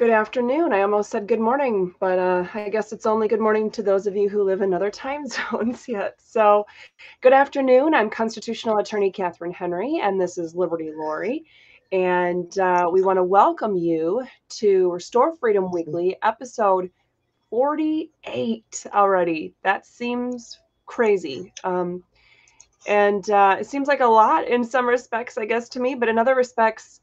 Good afternoon. I almost said good morning, but uh, I guess it's only good morning to those of you who live in other time zones yet. So, good afternoon. I'm constitutional attorney Katherine Henry, and this is Liberty Lori. And uh, we want to welcome you to Restore Freedom Weekly, episode 48 already. That seems crazy. Um, and uh, it seems like a lot in some respects, I guess, to me, but in other respects,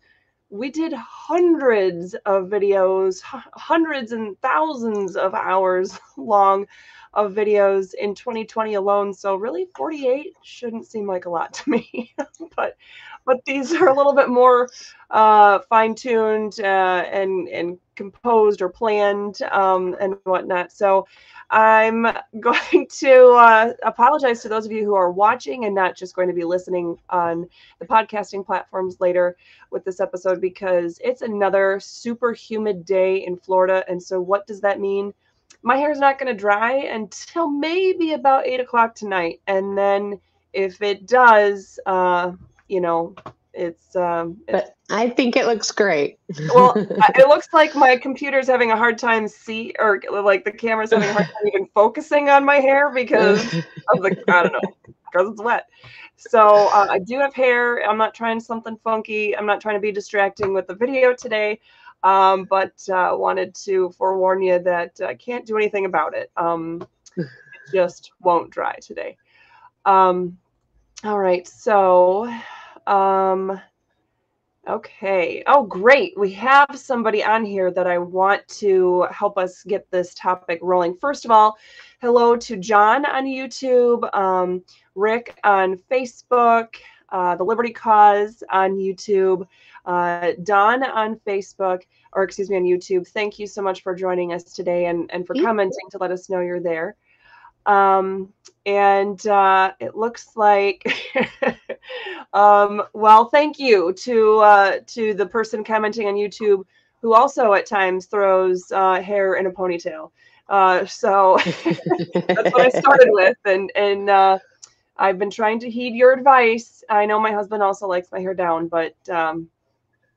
we did hundreds of videos, hundreds and thousands of hours long of videos in 2020 alone. So really 48 shouldn't seem like a lot to me, but but these are a little bit more uh, fine-tuned uh, and and composed or planned um, and whatnot. So I'm going to uh, apologize to those of you who are watching and not just going to be listening on the podcasting platforms later with this episode because it's another super humid day in Florida. And so, what does that mean? My hair is not going to dry until maybe about eight o'clock tonight. And then, if it does, uh, you know, it's um but i think it looks great. Well it looks like my computer's having a hard time see or like the camera's having a hard time even focusing on my hair because of the i don't know because it's wet. So uh, i do have hair. I'm not trying something funky. I'm not trying to be distracting with the video today. Um, but uh, wanted to forewarn you that i can't do anything about it. Um, it just won't dry today. Um, all right. So um, okay. Oh, great. We have somebody on here that I want to help us get this topic rolling. First of all, hello to John on YouTube, um, Rick on Facebook, uh, the Liberty Cause on YouTube, uh, Don on Facebook, or excuse me, on YouTube. Thank you so much for joining us today and, and for commenting to let us know you're there. Um, and uh, it looks like, um, well, thank you to uh, to the person commenting on YouTube who also at times throws uh, hair in a ponytail. Uh, so that's what I started with, and and uh, I've been trying to heed your advice. I know my husband also likes my hair down, but um,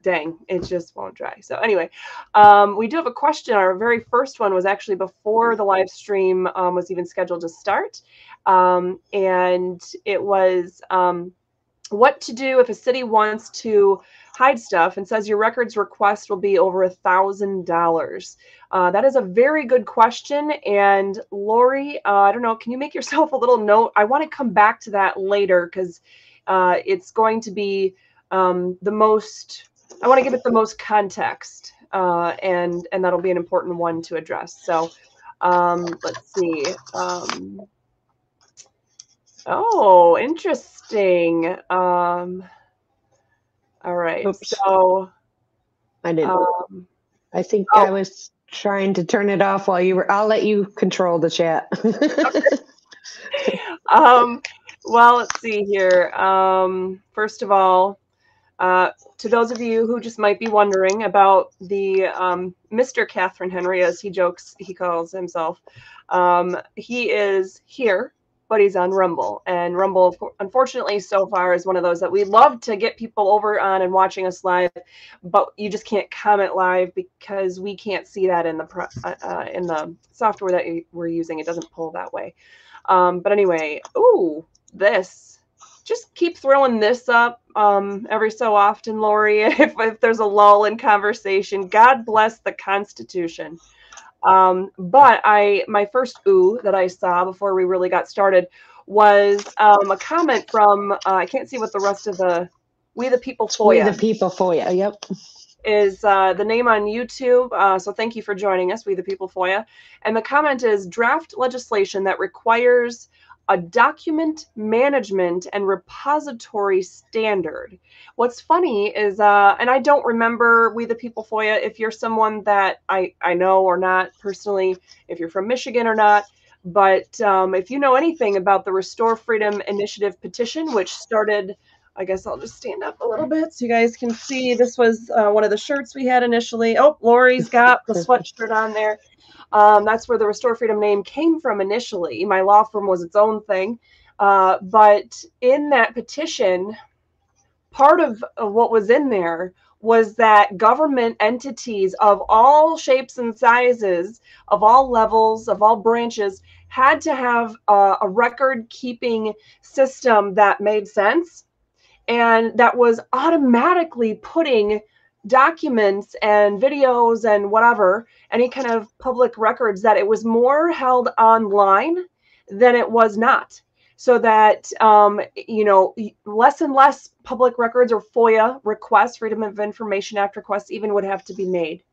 dang, it just won't dry. So anyway, um, we do have a question. Our very first one was actually before the live stream um, was even scheduled to start. Um, and it was um, what to do if a city wants to hide stuff and says your records request will be over a thousand dollars. Uh, that is a very good question. And Lori, uh, I don't know, can you make yourself a little note? I want to come back to that later because uh, it's going to be um, the most I want to give it the most context, uh, and and that'll be an important one to address. So, um, let's see. Um, oh, interesting. Um, all right. Oops. So, I didn't. Um, I think oh. I was trying to turn it off while you were. I'll let you control the chat. um, well, let's see here. Um, first of all, uh, to those of you who just might be wondering about the um, Mr. Katherine Henry, as he jokes, he calls himself, um, he is here, but he's on Rumble. And Rumble, unfortunately, so far is one of those that we love to get people over on and watching us live, but you just can't comment live because we can't see that in the uh, uh, in the software that we're using. It doesn't pull that way. Um, but anyway, ooh, this just keep throwing this up um, every so often, Lori, if, if there's a lull in conversation. God bless the Constitution. Um, but I, my first ooh that I saw before we really got started was um, a comment from, uh, I can't see what the rest of the, We the People FOIA. We the People FOIA, yep. Is uh, the name on YouTube. Uh, so thank you for joining us, We the People FOIA. And the comment is draft legislation that requires a document management and repository standard. What's funny is, uh, and I don't remember We the People FOIA, if you're someone that I, I know or not personally, if you're from Michigan or not, but um, if you know anything about the Restore Freedom Initiative petition, which started, I guess I'll just stand up a little bit so you guys can see. This was uh, one of the shirts we had initially. Oh, Lori's got the sweatshirt on there. Um, that's where the Restore Freedom name came from initially. My law firm was its own thing. Uh, but in that petition, part of, of what was in there was that government entities of all shapes and sizes, of all levels, of all branches, had to have a, a record keeping system that made sense and that was automatically putting documents and videos and whatever, any kind of public records, that it was more held online than it was not so that um, you know less and less public records or FOIA requests, Freedom of Information Act requests, even would have to be made.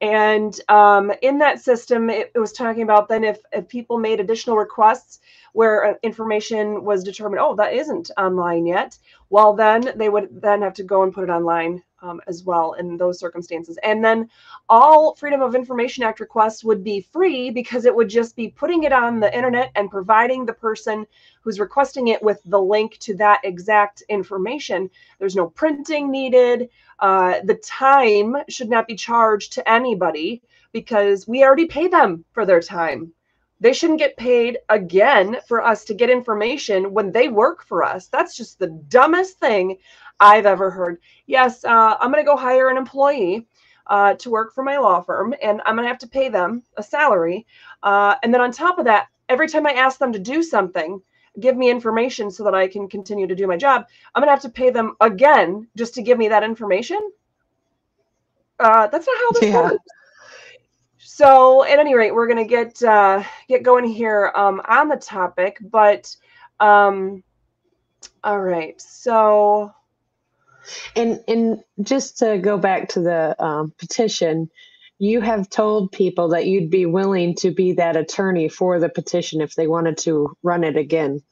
And um, in that system, it, it, was talking about then if, if people made additional requests where uh, information was determined, oh, that isn't online yet, well, then they would then have to go and put it online um, as well in those circumstances. And then all Freedom of Information Act requests would be free because it would just be putting it on the internet and providing the person who's requesting it with the link to that exact information. There's no printing needed. Uh, the time should not be charged to anybody because we already pay them for their time. They shouldn't get paid again for us to get information when they work for us. That's just the dumbest thing I've ever heard. Yes, uh, I'm going to go hire an employee uh, to work for my law firm, and I'm going to have to pay them a salary. Uh, and then on top of that, every time I ask them to do something, give me information so that I can continue to do my job, I'm going to have to pay them again just to give me that information. Uh, that's not how this yeah. works. So, at any rate, we're going to get uh, get going here um, on the topic, but um, all right. So, and and just to go back to the um, petition, you have told people that you'd be willing to be that attorney for the petition if they wanted to run it again.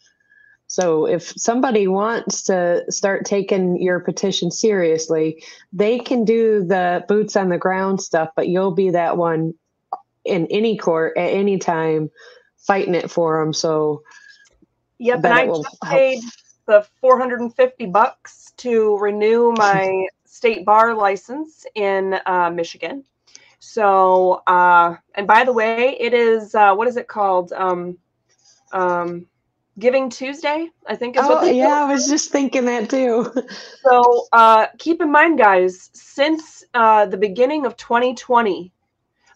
So if somebody wants to start taking your petition seriously, they can do the boots on the ground stuff, but you'll be that one in any court at any time fighting it for them. So Yep, and I just paid the 450 bucks to renew my state bar license in uh, Michigan. So, uh, and by the way, it is uh, what is it called? Um, um, Giving Tuesday, I think is oh, what yeah, I was just thinking that too. so uh, keep in mind, guys, since uh, the beginning of 2020,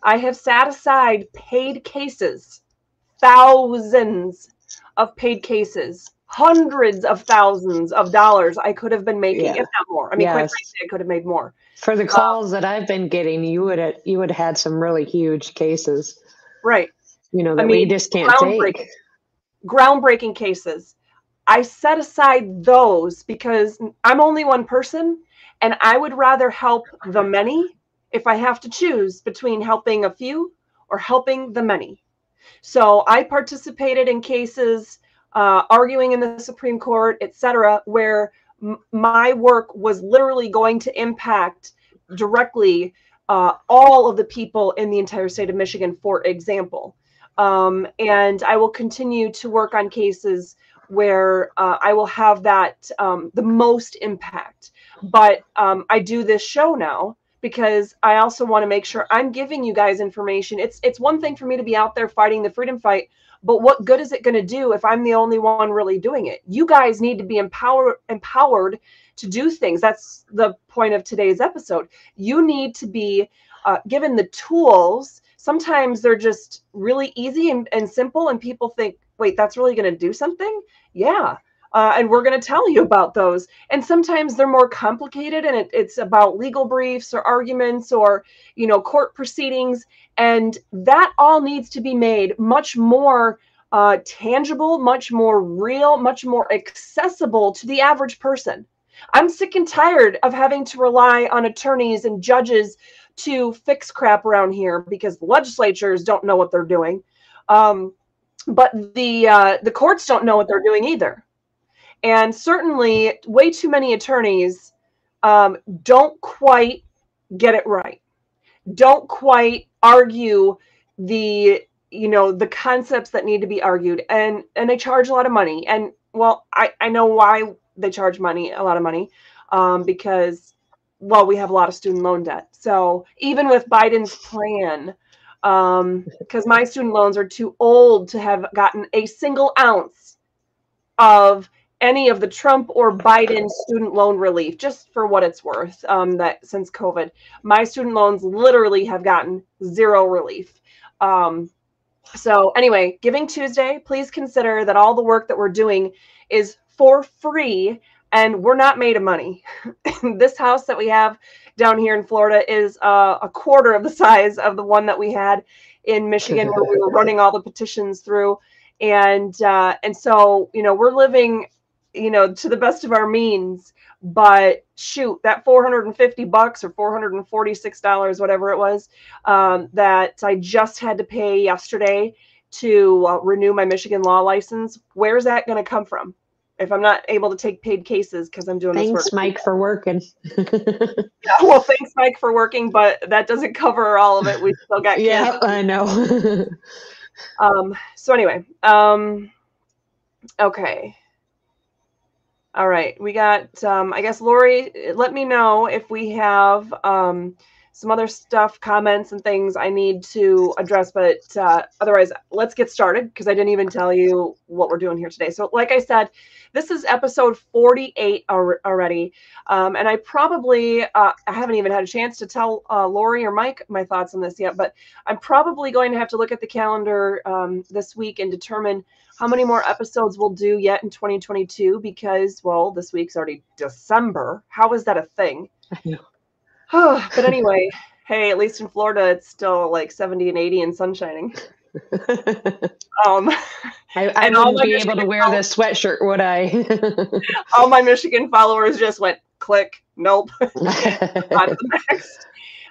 I have sat aside paid cases, thousands of paid cases hundreds of thousands of dollars I could have been making, yeah. if not more. I mean, yes. quite frankly, I could have made more. For the calls um, that I've been getting, you would have you would have had some really huge cases, right? You know that I mean, we just can't groundbreaking, take. Groundbreaking cases. I set aside those because I'm only one person, and I would rather help the many if I have to choose between helping a few or helping the many. So I participated in cases uh, arguing in the Supreme Court, etc., where m- my work was literally going to impact directly uh, all of the people in the entire state of Michigan, for example. Um, and I will continue to work on cases where uh, I will have that um, the most impact. But um, I do this show now because I also want to make sure I'm giving you guys information. It's it's one thing for me to be out there fighting the freedom fight, but what good is it going to do if I'm the only one really doing it? You guys need to be empowered empowered to do things. That's the point of today's episode. You need to be uh, given the tools. Sometimes they're just really easy and, and simple, and people think, wait, that's really going to do something? Yeah. Uh, and we're going to tell you about those. And sometimes they're more complicated, and it, it's about legal briefs or arguments or you know court proceedings, and that all needs to be made much more uh, tangible, much more real, much more accessible to the average person. I'm sick and tired of having to rely on attorneys and judges to fix crap around here because legislatures don't know what they're doing. Um, but the uh, the courts don't know what they're doing either. And certainly, way too many attorneys um, don't quite get it right, don't quite argue the you know the concepts that need to be argued. And and they charge a lot of money. And well i i know why they charge money a lot of money um, because well we have a lot of student loan debt. So even with biden's plan because um, my student loans are too old to have gotten a single ounce of any of the Trump or Biden student loan relief, just for what it's worth. Um, that since COVID, my student loans literally have gotten zero relief. Um, so anyway, Giving Tuesday, please consider that all the work that we're doing is for free and we're not made of money. this house that we have down here in Florida is uh, a quarter of the size of the one that we had in Michigan where we were running all the petitions through. And uh, and so, you know, we're living, you know, to the best of our means, but shoot, that 450 bucks or 446 dollars, whatever it was, um, that I just had to pay yesterday to uh, renew my Michigan law license. Where's that going to come from? If I'm not able to take paid cases because I'm doing thanks, this work. Mike, for working. yeah, well, thanks, Mike, for working, but that doesn't cover all of it. We still got yeah, I know. um. So anyway, um. Okay. All right, we got. Um, I guess Lori, let me know if we have um, some other stuff, comments, and things I need to address. But uh, otherwise, let's get started because I didn't even tell you what we're doing here today. So, like I said, this is episode 48 already, um, and I probably uh, I haven't even had a chance to tell uh, Lori or Mike my thoughts on this yet. But I'm probably going to have to look at the calendar um, this week and determine how many more episodes we'll do yet in 2022 because, well, this week's already December. How is that a thing? I know. but anyway, hey, at least in Florida, it's still like 70 and 80 and sun shining. um, I, I wouldn't be able to wear this sweatshirt, would I? all my Michigan followers just went click, nope, on the next.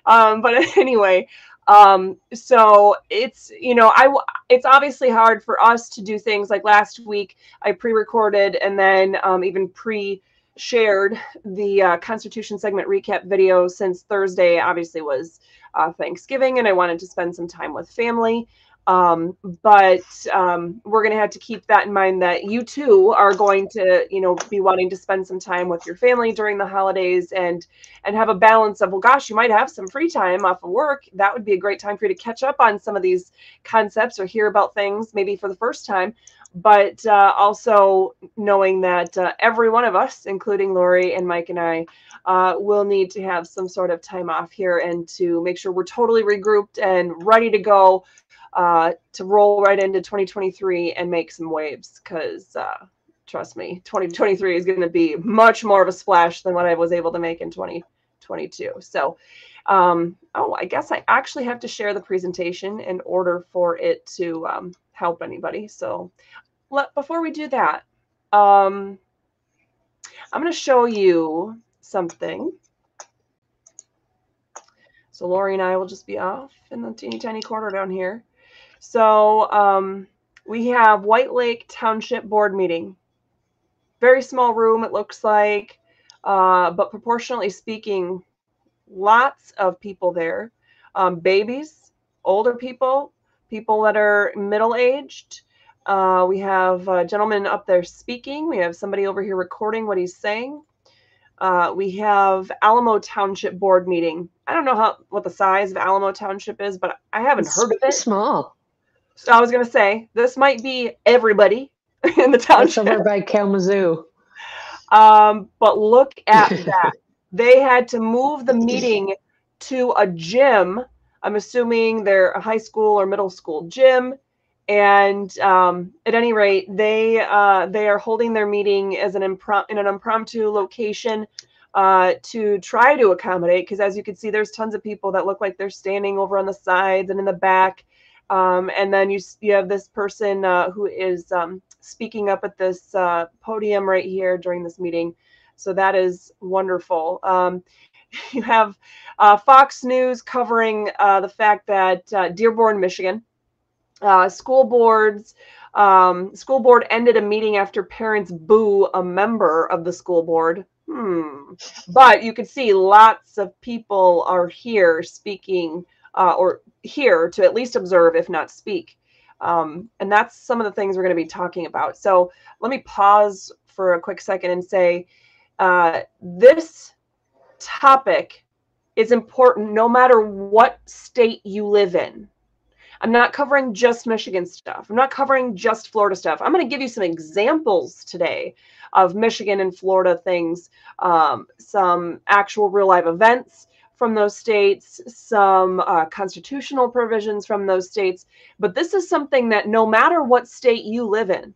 Um, but anyway, um, so it's you know I it's obviously hard for us to do things like last week I pre-recorded and then um, even pre shared the uh, Constitution segment recap video since Thursday obviously was uh, Thanksgiving and I wanted to spend some time with family. Um, but um, we're going to have to keep that in mind that you too are going to, you know, be wanting to spend some time with your family during the holidays and and have a balance of, well, gosh, you might have some free time off of work. That would be a great time for you to catch up on some of these concepts or hear about things maybe for the first time. But uh, also knowing that uh, every one of us, including Lori and Mike and I, uh, will need to have some sort of time off here and to make sure we're totally regrouped and ready to go uh, to roll right into 2023 and make some waves because uh, trust me 2023 is going to be much more of a splash than what i was able to make in 2022 so um, oh i guess i actually have to share the presentation in order for it to um, help anybody so let, before we do that um, i'm going to show you something so Lori and I will just be off in the teeny tiny corner down here. So um, we have White Lake Township Board meeting. Very small room, it looks like, uh, but proportionally speaking, lots of people there. Um, babies, older people, people that are middle aged. Uh, we have a gentleman up there speaking. We have somebody over here recording what he's saying. Uh, we have Alamo Township Board meeting. I don't know how what the size of Alamo Township is, but I haven't it's heard of it. Small. So I was going to say this might be everybody in the township. It's over by Kalamazoo. Um, but look at that. they had to move the meeting to a gym. I'm assuming they're a high school or middle school gym. And um, at any rate, they uh, they are holding their meeting as an improm- in an impromptu location uh, to try to accommodate. Because as you can see, there's tons of people that look like they're standing over on the sides and in the back. Um, and then you you have this person uh, who is um, speaking up at this uh, podium right here during this meeting. So that is wonderful. Um, you have uh, Fox News covering uh, the fact that uh, Dearborn, Michigan, uh, school boards um, school board ended a meeting after parents boo a member of the school board. Hmm. But you can see lots of people are here speaking uh, or here to at least observe, if not speak. Um, and that's some of the things we're going to be talking about. So let me pause for a quick second and say uh, this topic is important no matter what state you live in. I'm not covering just Michigan stuff. I'm not covering just Florida stuff. I'm going to give you some examples today of Michigan and Florida things, um, some actual real life events from those states, some uh, constitutional provisions from those states. But this is something that no matter what state you live in,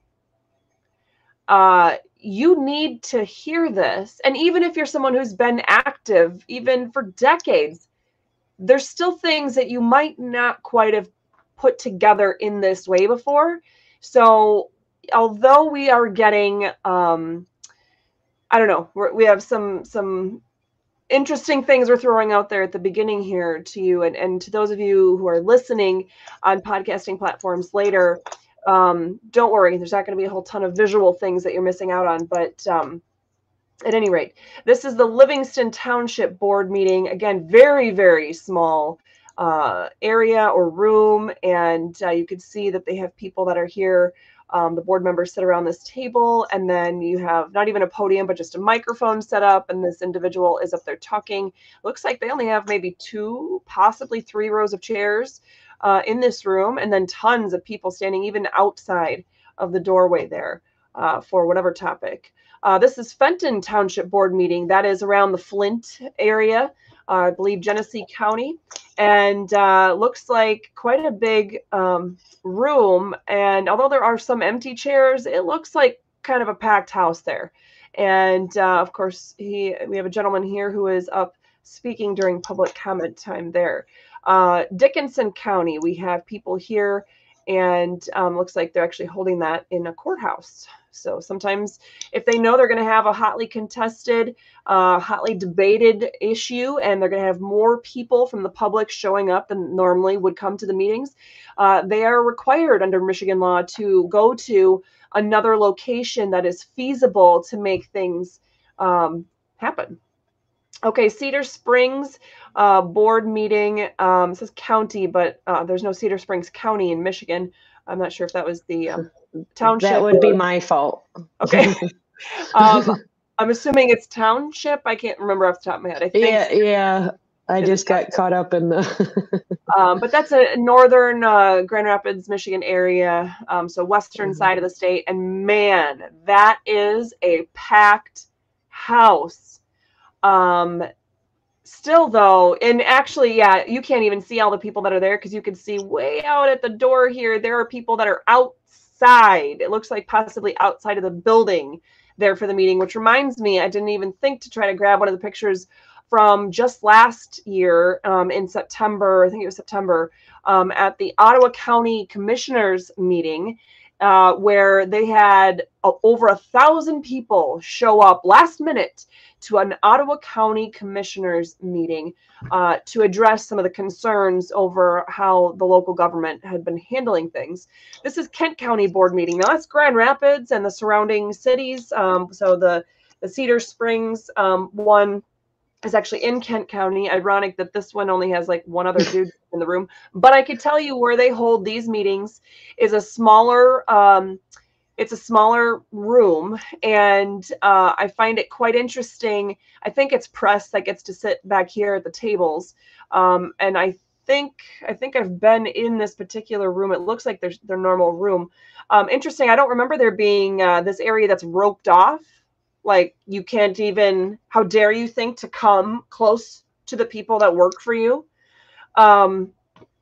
uh, you need to hear this. And even if you're someone who's been active, even for decades, there's still things that you might not quite have put together in this way before. So, although we are getting, um, I don't know, we have some some interesting things we're throwing out there at the beginning here to you and, and to those of you who are listening on podcasting platforms later um, don't worry there's not going to be a whole ton of visual things that you're missing out on but um, at any rate this is the livingston township board meeting again very very small uh, area or room and uh, you can see that they have people that are here um, the board members sit around this table, and then you have not even a podium, but just a microphone set up, and this individual is up there talking. Looks like they only have maybe two, possibly three rows of chairs uh, in this room, and then tons of people standing even outside of the doorway there uh, for whatever topic. Uh, this is Fenton Township Board meeting. That is around the Flint area, uh, I believe Genesee County, and uh, looks like quite a big um, room. And although there are some empty chairs, it looks like kind of a packed house there. And uh, of course, he we have a gentleman here who is up speaking during public comment time there. Uh, Dickinson County, we have people here, and um, looks like they're actually holding that in a courthouse. So sometimes, if they know they're going to have a hotly contested, uh, hotly debated issue, and they're going to have more people from the public showing up than normally would come to the meetings, uh, they are required under Michigan law to go to another location that is feasible to make things um, happen. Okay, Cedar Springs uh, board meeting. Um, says county, but uh, there's no Cedar Springs County in Michigan. I'm not sure if that was the um, township. That would be my fault. Okay. um, I'm assuming it's township. I can't remember off the top of my head. I think. Yeah, yeah. I just got caught up in the. um, but that's a northern uh, Grand Rapids, Michigan area, um, so western mm-hmm. side of the state, and man, that is a packed house. Um, still though, and actually, yeah, you can't even see all the people that are there because you can see way out at the door here. There are people that are outside. It looks like possibly outside of the building there for the meeting, which reminds me, I didn't even think to try to grab one of the pictures from just last year um, in September. I think it was September um, at the Ottawa County Commissioners meeting. Uh, where they had uh, over a thousand people show up last minute to an Ottawa County Commissioners meeting uh, to address some of the concerns over how the local government had been handling things. This is Kent County Board meeting. Now that's Grand Rapids and the surrounding cities. Um, so the the Cedar Springs um, one is actually in Kent County. Ironic that this one only has like one other dude in the room. But I could tell you where they hold these meetings is a smaller. Um, it's a smaller room and uh, i find it quite interesting i think it's press that gets to sit back here at the tables um, and i think i think i've been in this particular room it looks like there's their normal room um, interesting i don't remember there being uh, this area that's roped off like you can't even how dare you think to come close to the people that work for you um,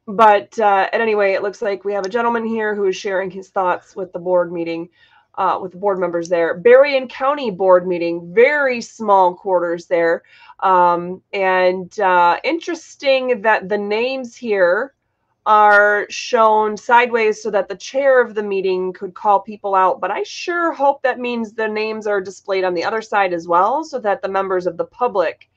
but uh, at anyway, it looks like we have a gentleman here who is sharing his thoughts with the board meeting, uh, with the board members there. Berrien County board meeting, very small quarters there. Um, and uh, interesting that the names here are shown sideways so that the chair of the meeting could call people out. But I sure hope that means the names are displayed on the other side as well so that the members of the public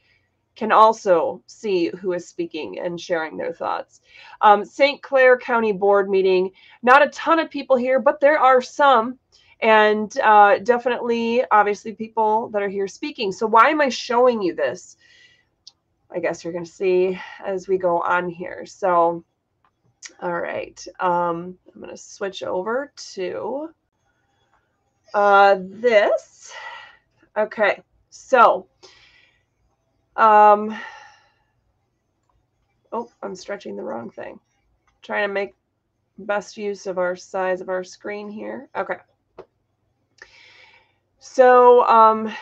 can also see who is speaking and sharing their thoughts. Um, St. Clair County Board meeting, not a ton of people here, but there are some, and uh, definitely, obviously, people that are here speaking. So, why am I showing you this? I guess you're going to see as we go on here. So, all right, um, I'm going to switch over to uh, this. Okay, so um, oh, I'm stretching the wrong thing. Trying to make best use of our size of our screen here. Okay. So, um,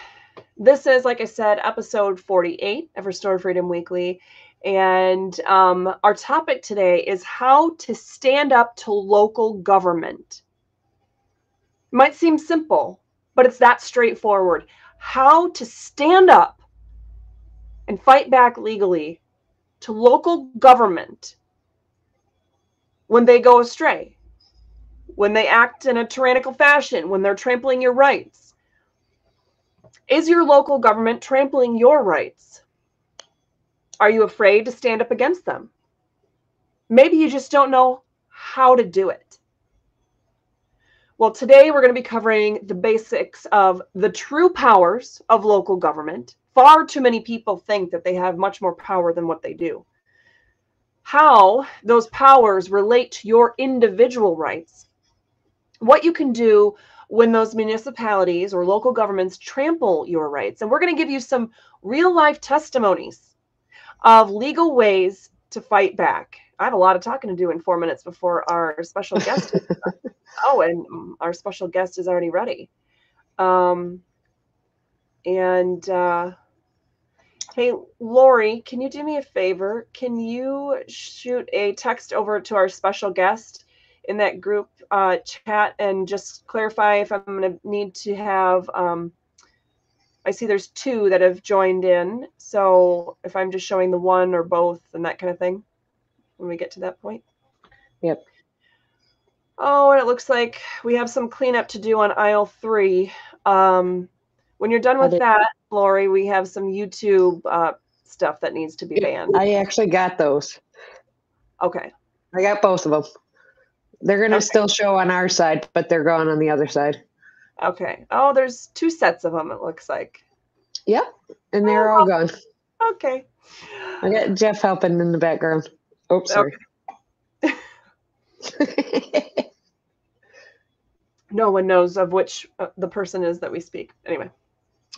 this is, like I said, episode 48 of Restored Freedom Weekly. And um, our topic today is how to stand up to local government. It might seem simple, but it's that straightforward. How to stand up and fight back legally to local government when they go astray, when they act in a tyrannical fashion, when they're trampling your rights. Is your local government trampling your rights? Are you afraid to stand up against them? Maybe you just don't know how to do it. Well, today we're going to be covering the basics of the true powers of local government. Far too many people think that they have much more power than what they do. How those powers relate to your individual rights. What you can do when those municipalities or local governments trample your rights. And we're going to give you some real life testimonies of legal ways to fight back. I have a lot of talking to do in four minutes before our special guest. oh, and our special guest is already ready. Um, and uh, hey, Lori, can you do me a favor? Can you shoot a text over to our special guest in that group uh, chat and just clarify if I'm going to need to have um, I see there's two that have joined in. So if I'm just showing the one or both and that kind of thing when we get to that point. Yep. Oh, and it looks like we have some cleanup to do on aisle three. Um, when you're done with that, Lori, we have some YouTube uh, stuff that needs to be banned. I actually got those. Okay. I got both of them. They're going to okay. still show on our side, but they're gone on the other side. Okay. Oh, there's two sets of them, it looks like. Yep. And they're oh, all gone. Okay. I got Jeff helping in the background. Oops, sorry. Okay. no one knows of which uh, the person is that we speak. Anyway.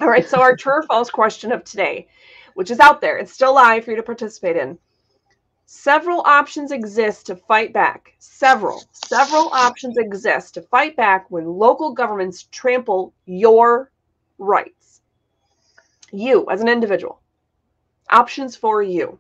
All right. So, our true or false question of today, which is out there, it's still live for you to participate in. Several options exist to fight back. Several, several options exist to fight back when local governments trample your rights. You, as an individual. Options for you.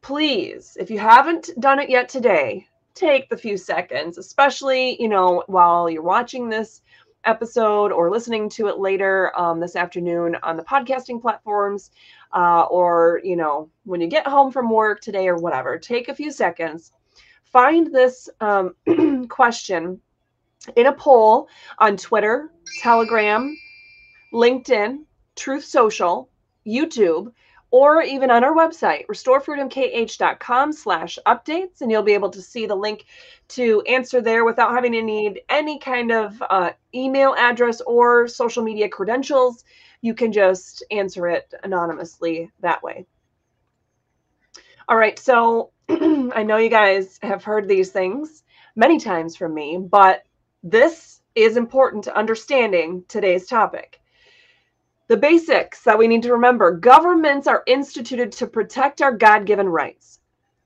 Please, if you haven't done it yet today, take the few seconds, especially, you know, while you're watching this episode or listening to it later um, this afternoon on the podcasting platforms uh, or you know when you get home from work today or whatever take a few seconds find this um, question in a poll on twitter telegram linkedin truth social youtube or even on our website, restorefreedomkh.com slash updates, and you'll be able to see the link to answer there without having to need any kind of uh, email address or social media credentials. You can just answer it anonymously that way. All right, so I know you guys have heard these things many times from me, but this is important to understanding today's topic. The basics that we need to remember governments are instituted to protect our God given rights.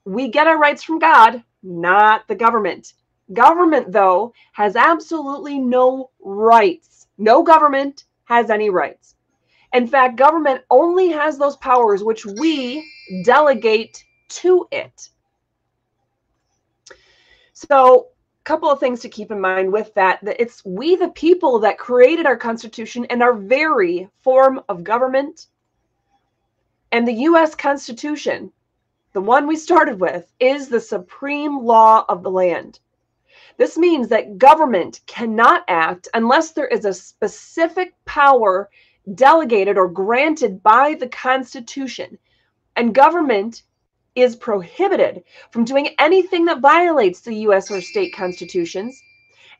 We get our rights from God, not the government. Government, though, has absolutely no rights. No government has any rights. In fact, government only has those powers which we delegate to it. So, couple of things to keep in mind with that that it's we the people that created our constitution and our very form of government. And the US constitution the one we started with is the supreme law of the land. This means that government cannot act unless there is a specific power delegated or granted by the constitution. And government is prohibited from doing anything that violates the US or state constitutions,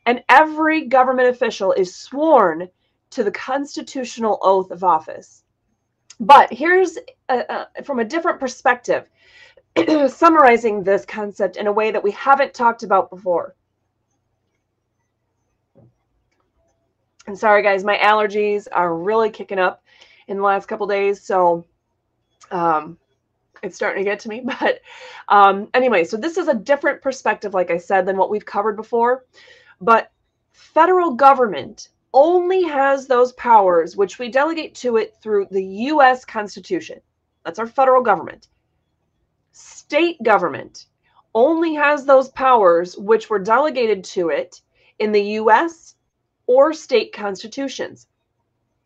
and every government official is sworn to the constitutional oath of office. But here's a, a, from a different perspective, summarizing this concept in a way that we haven't talked about before. And sorry, guys, my allergies are really kicking up in the last couple days. So um, it's starting to get to me. But um, anyway, so this is a different perspective, like I said, than what we've covered before. But federal government only has those powers which we delegate to it through the US Constitution. That's our federal government. State government only has those powers which were delegated to it in the US or state constitutions.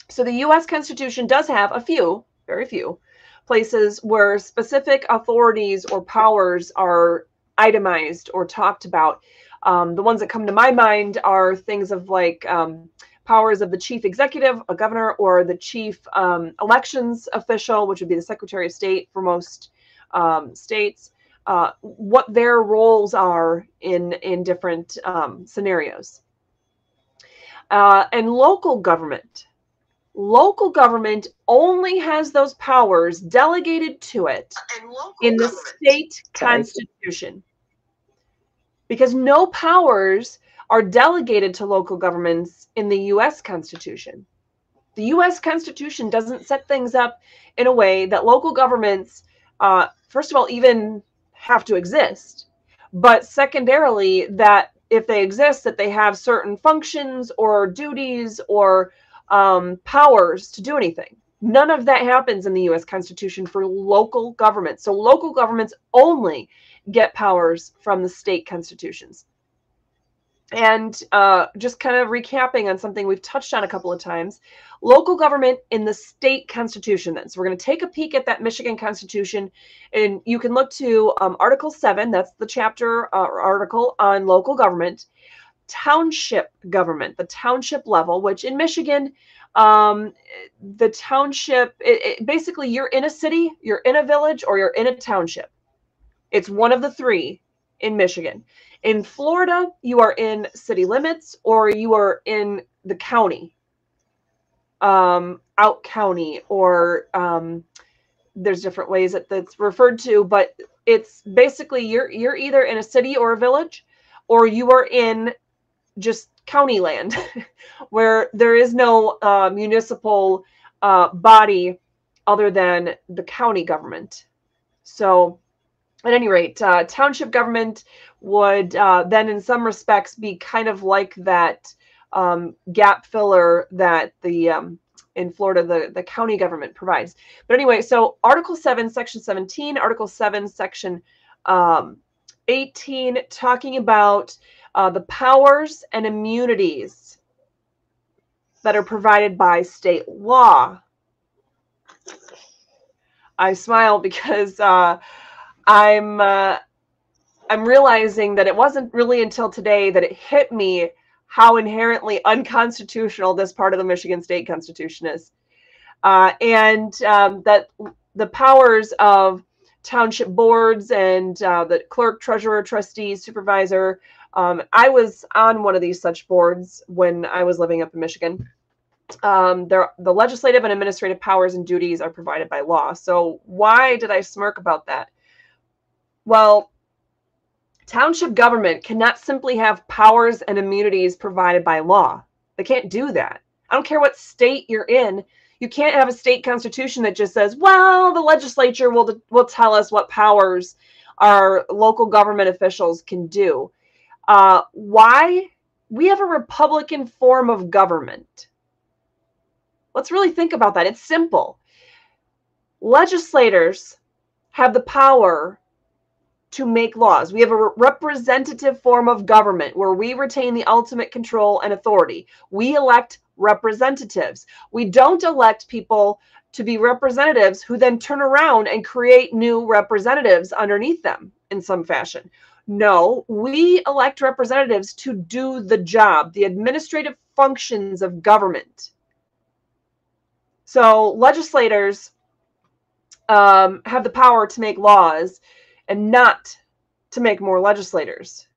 So the US Constitution does have a few, very few, places where specific authorities or powers are itemized or talked about. Um, the ones that come to my mind are things of like um, powers of the chief executive, a governor, or the chief um, elections official, which would be the secretary of state for most um, states. Uh, what their roles are in in different um, scenarios. Uh, and local government local government only has those powers delegated to it in the state constitution. Because no powers are delegated to local governments in the US Constitution. The US Constitution doesn't set things up in a way that local governments, uh, first of all, even have to exist, but secondarily, that if they exist, that they have certain functions or duties or um, powers to do anything. None of that happens in the US Constitution for local governments. So local governments only get powers from the state constitutions. And uh, just kind of recapping on something we've touched on a couple of times local government in the state constitution, then. So we're going to take a peek at that Michigan Constitution, and you can look to um, Article 7, that's the chapter uh, article on local government township government, the township level, which in Michigan, um, the township, it, it, basically you're in a city, you're in a village, or you're in a township. It's one of the three in Michigan. In Florida, you are in city limits or you are in the county, um, out county, or um, there's different ways that that's referred to, but it's basically you're you're either in a city or a village, or you are in just county land where there is no uh, municipal uh, body other than the county government. So, at any rate, uh, township government would uh, then, in some respects, be kind of like that um, gap filler that the um, in Florida the, the county government provides. But anyway, so Article 7, Section 17, Article 7, Section um, 18, talking about uh, the powers and immunities that are provided by state law. I smile because uh, I'm uh, I'm realizing that it wasn't really until today that it hit me how inherently unconstitutional this part of the Michigan State Constitution is, uh, and um, that the powers of township boards and uh, the clerk, treasurer, trustee, supervisor um, I was on one of these such boards when I was living up in Michigan. Um, the legislative and administrative powers and duties are provided by law. So why did I smirk about that? Well, township government cannot simply have powers and immunities provided by law. They can't do that. I don't care what state you're in. You can't have a state constitution that just says, "Well, the legislature will will tell us what powers our local government officials can do." Uh, why? We have a Republican form of government. Let's really think about that. It's simple. Legislators have the power to make laws. We have a representative form of government where we retain the ultimate control and authority. We elect representatives. We don't elect people to be representatives who then turn around and create new representatives underneath them in some fashion. No, we elect representatives to do the job, the administrative functions of government. So legislators um, have the power to make laws and not to make more legislators.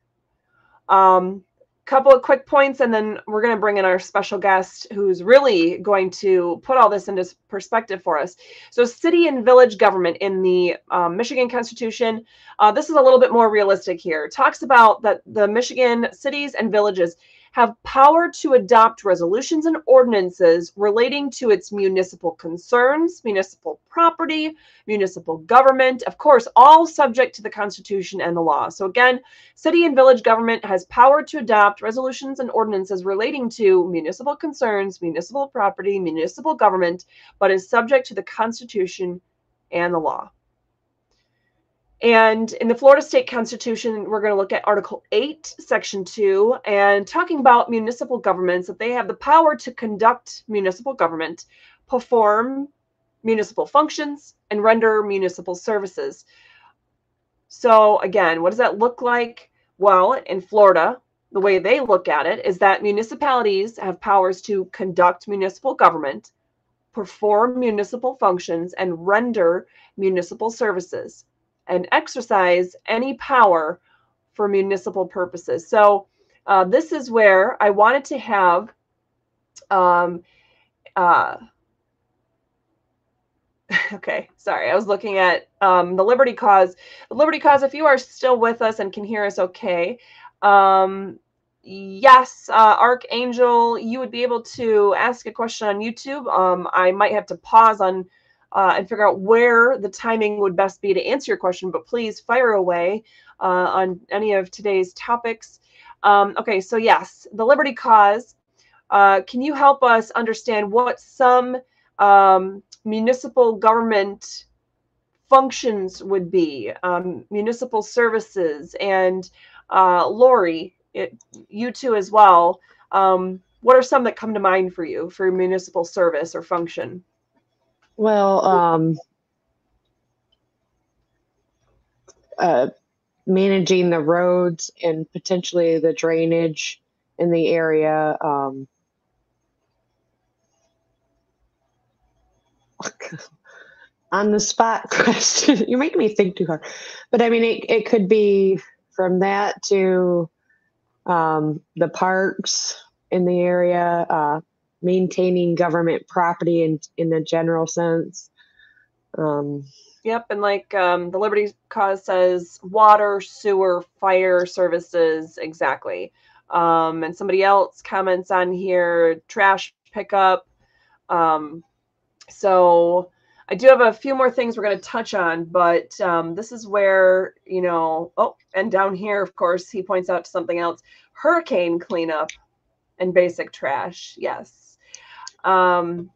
Um, couple of quick points and then we're going to bring in our special guest who's really going to put all this into perspective for us. So city and village government in the um, michigan constitution uh, this is a little bit more realistic here. Talks about that the michigan cities and villages have power to adopt resolutions and ordinances relating to its municipal concerns, municipal property, municipal government, of course, all subject to the Constitution and the law. So, again, city and village government has power to adopt resolutions and ordinances relating to municipal concerns, municipal property, municipal government, but is subject to the Constitution and the law. And in the Florida State Constitution, we're going to look at Article 8, Section 2, and talking about municipal governments, that they have the power to conduct municipal government, perform municipal functions, and render municipal services. So, again, what does that look like? Well, in Florida, the way they look at it is that municipalities have powers to conduct municipal government, perform municipal functions, and render municipal services and exercise any power for municipal purposes. So uh, this is where I wanted to have um, uh, okay, sorry, I was looking at um, the Liberty Cause. The Liberty Cause, if you are still with us and can hear us okay, um, yes, uh, Archangel, you would be able to ask a question on YouTube. Um, I might have to pause on uh, and figure out where the timing would best be to answer your question, but please fire away uh, on any of today's topics. Um, okay, so yes, the Liberty Cause. Uh, can you help us understand what some um, municipal government functions would be, um, municipal services, and uh, Lori, it, you too as well. Um, what are some that come to mind for you for municipal service or function? Well, um, uh, managing the roads and potentially the drainage in the area. Um, on the spot question. you make me think too hard. But I mean, it, it could be from that to um, the parks in the area, uh, maintaining government property in in a general sense. Um, Yep, and like um, the Liberty Cause says, water, sewer, fire services, exactly. Um, and somebody else comments on here, trash pickup. Um, so I do have a few more things we're going to touch on, but um, this is where, you know, oh, and down here, of course, he points out to something else hurricane cleanup and basic trash. Yes. Um,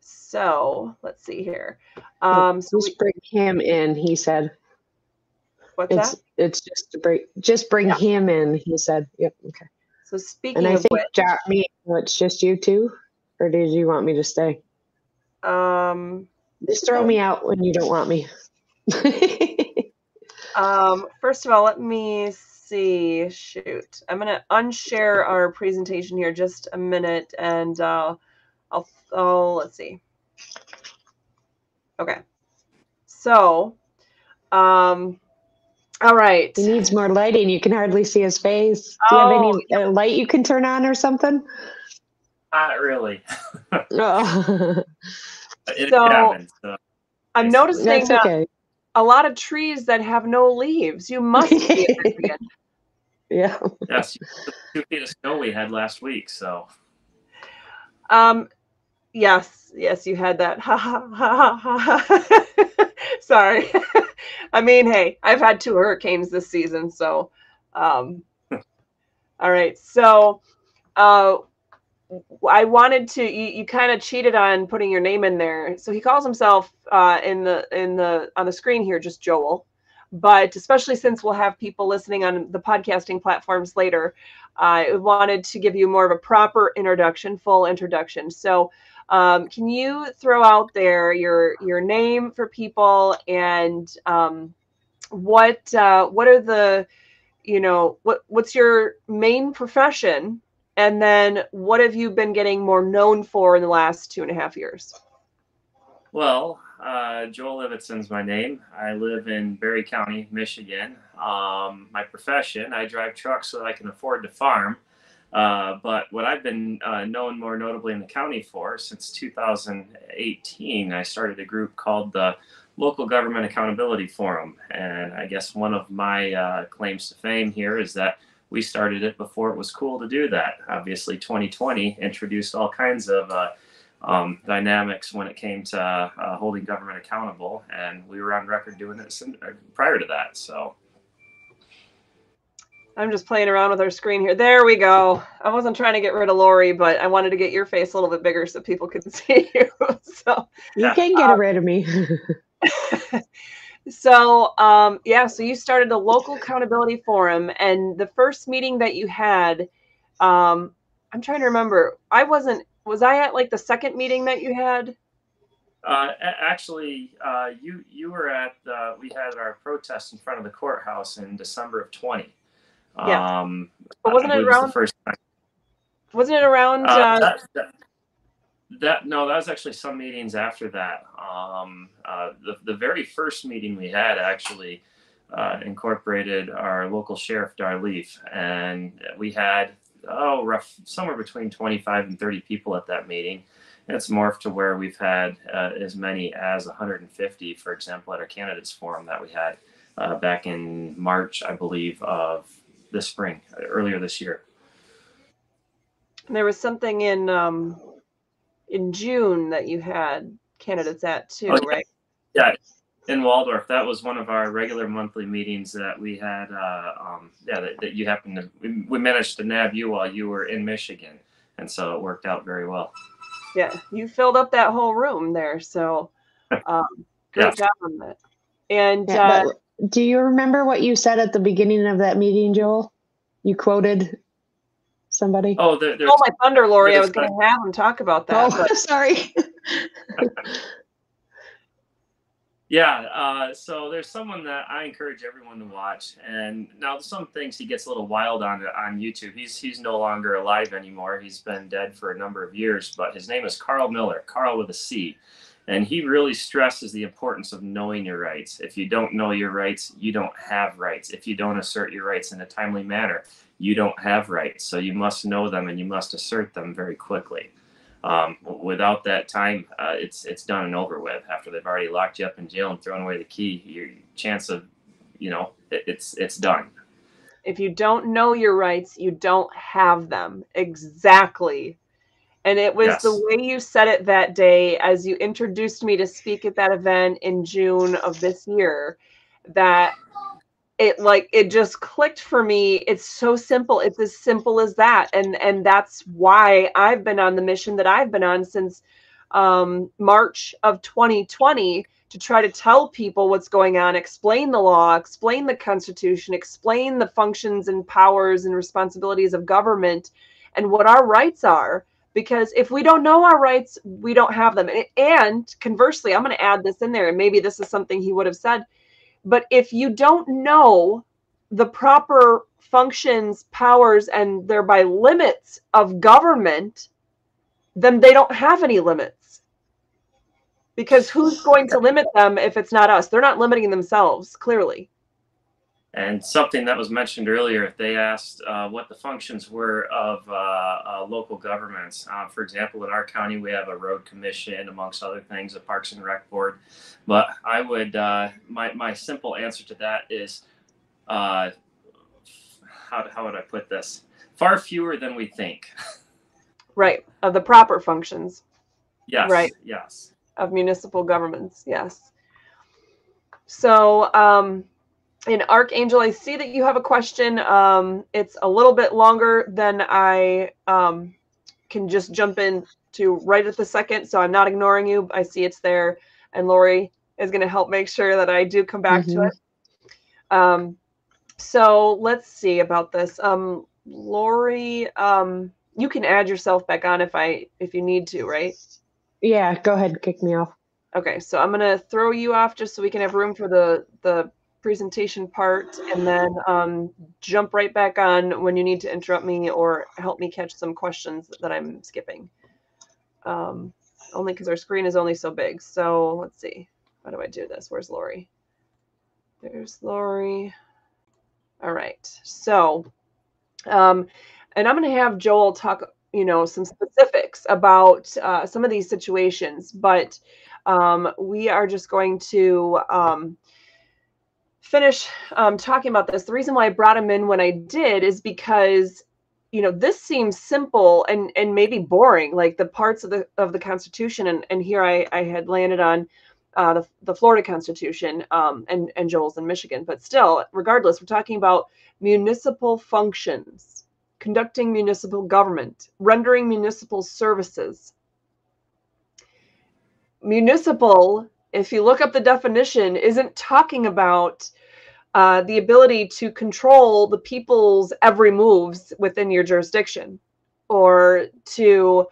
so let's see here. Um, so just bring him in, he said. What's it's, that? It's just to bring, just bring yeah. him in, he said. Yep. Okay. So speaking and I of think, which, John, me, it's just you two, or did you want me to stay? Um, just throw me out when you don't want me. um, first of all, let me see. Shoot, I'm gonna unshare our presentation here just a minute, and uh, I'll. Oh, let's see. Okay, so, um, all right. He needs more lighting. You can hardly see his face. Do you oh, have any uh, light you can turn on or something? Not really. oh. it so, happens. So. I'm noticing That's that okay. a lot of trees that have no leaves. You must be Yeah. yes, two feet of snow we had last week. So. Um, yes, yes, you had that. Ha ha ha ha. ha. Sorry. I mean, hey, I've had two hurricanes this season, so. Um, all right, so. Uh, I wanted to. You, you kind of cheated on putting your name in there. So he calls himself uh, in the in the on the screen here just Joel but especially since we'll have people listening on the podcasting platforms later, I wanted to give you more of a proper introduction, full introduction. So, um, can you throw out there your your name for people and um, what uh, what are the you know what what's your main profession and then what have you been getting more known for in the last two and a half years? Well, uh, Joel Ibbetson's my name. I live in Barry County, Michigan. Um, my profession, I drive trucks so that I can afford to farm. Uh, but what I've been uh, known more notably in the county for since 2018, I started a group called the Local Government Accountability Forum. And I guess one of my uh, claims to fame here is that we started it before it was cool to do that. Obviously, 2020 introduced all kinds of uh, um, dynamics when it came to uh, holding government accountable, and we were on record doing it uh, prior to that. So. I'm just playing around with our screen here. There we go. I wasn't trying to get rid of Lori, but I wanted to get your face a little bit bigger so people could see you. so you can get um, rid of me. so um, yeah, so you started a local accountability forum, and the first meeting that you had, um, I'm trying to remember. I wasn't. Was I at like the second meeting that you had? Uh, actually, uh, you you were at. Uh, we had our protest in front of the courthouse in December of 20. Yeah. Um, but wasn't it around? first time. Wasn't it around? Uh, uh, that, that, that, no, that was actually some meetings after that. Um, uh, the the very first meeting we had actually uh, incorporated our local sheriff Dar Leaf, and we had oh rough somewhere between 25 and 30 people at that meeting. And it's morphed to where we've had uh, as many as 150, for example, at our candidates forum that we had uh, back in March, I believe, of this spring, earlier this year. There was something in um, in June that you had candidates at too, oh, yeah. right? Yeah, in Waldorf. That was one of our regular monthly meetings that we had. Uh, um, yeah, that, that, you happened to. We, we managed to nab you while you were in Michigan, and so it worked out very well. Yeah, you filled up that whole room there. So, um, great yeah. job on that. And yeah, uh, do you remember what you said at the beginning of that meeting, Joel? You quoted somebody. Oh, there, oh my thunder, Lori! I was going to have him talk about that. Oh, but. sorry. yeah. Uh, so there's someone that I encourage everyone to watch, and now some things he gets a little wild on on YouTube. He's he's no longer alive anymore. He's been dead for a number of years, but his name is Carl Miller. Carl with a C. And he really stresses the importance of knowing your rights. If you don't know your rights, you don't have rights. If you don't assert your rights in a timely manner, you don't have rights. So you must know them and you must assert them very quickly. Um, without that time, uh, it's it's done and over with. After they've already locked you up in jail and thrown away the key, your chance of, you know, it, it's it's done. If you don't know your rights, you don't have them. Exactly and it was yes. the way you said it that day as you introduced me to speak at that event in June of this year that it like it just clicked for me it's so simple it's as simple as that and and that's why i've been on the mission that i've been on since um, march of 2020 to try to tell people what's going on explain the law explain the constitution explain the functions and powers and responsibilities of government and what our rights are because if we don't know our rights, we don't have them. And conversely, I'm going to add this in there, and maybe this is something he would have said. But if you don't know the proper functions, powers, and thereby limits of government, then they don't have any limits. Because who's going to limit them if it's not us? They're not limiting themselves, clearly. And something that was mentioned earlier, if they asked uh, what the functions were of uh, uh, local governments. Uh, for example, in our county, we have a road commission, amongst other things, a parks and rec board. But I would, uh, my, my simple answer to that is, uh, how, how would I put this? Far fewer than we think. Right, of the proper functions. Yes. Right. Yes. Of municipal governments. Yes. So, um, and Archangel, I see that you have a question. Um, it's a little bit longer than I um, can just jump in to right at the second. So I'm not ignoring you. I see it's there. And Lori is going to help make sure that I do come back mm-hmm. to it. Um, so let's see about this. Um, Lori, um, you can add yourself back on if I if you need to, right? Yeah, go ahead, kick me off. Okay, so I'm gonna throw you off just so we can have room for the the presentation part and then um, jump right back on when you need to interrupt me or help me catch some questions that I'm skipping. Um, only because our screen is only so big. So let's see. How do I do this? Where's Lori? There's Lori. All right. So, um, and I'm going to have Joel talk, you know, some specifics about uh, some of these situations, but um, we are just going to um, finish um, talking about this, the reason why I brought him in when I did is because you know this seems simple and and maybe boring like the parts of the of the constitution and and here i i had landed on uh, the, the florida constitution um, and and joel's in michigan but still regardless we're talking about municipal functions conducting municipal government rendering municipal services. Municipal if you look up the definition isn't talking about uh, the ability to control the people's every moves within your jurisdiction or to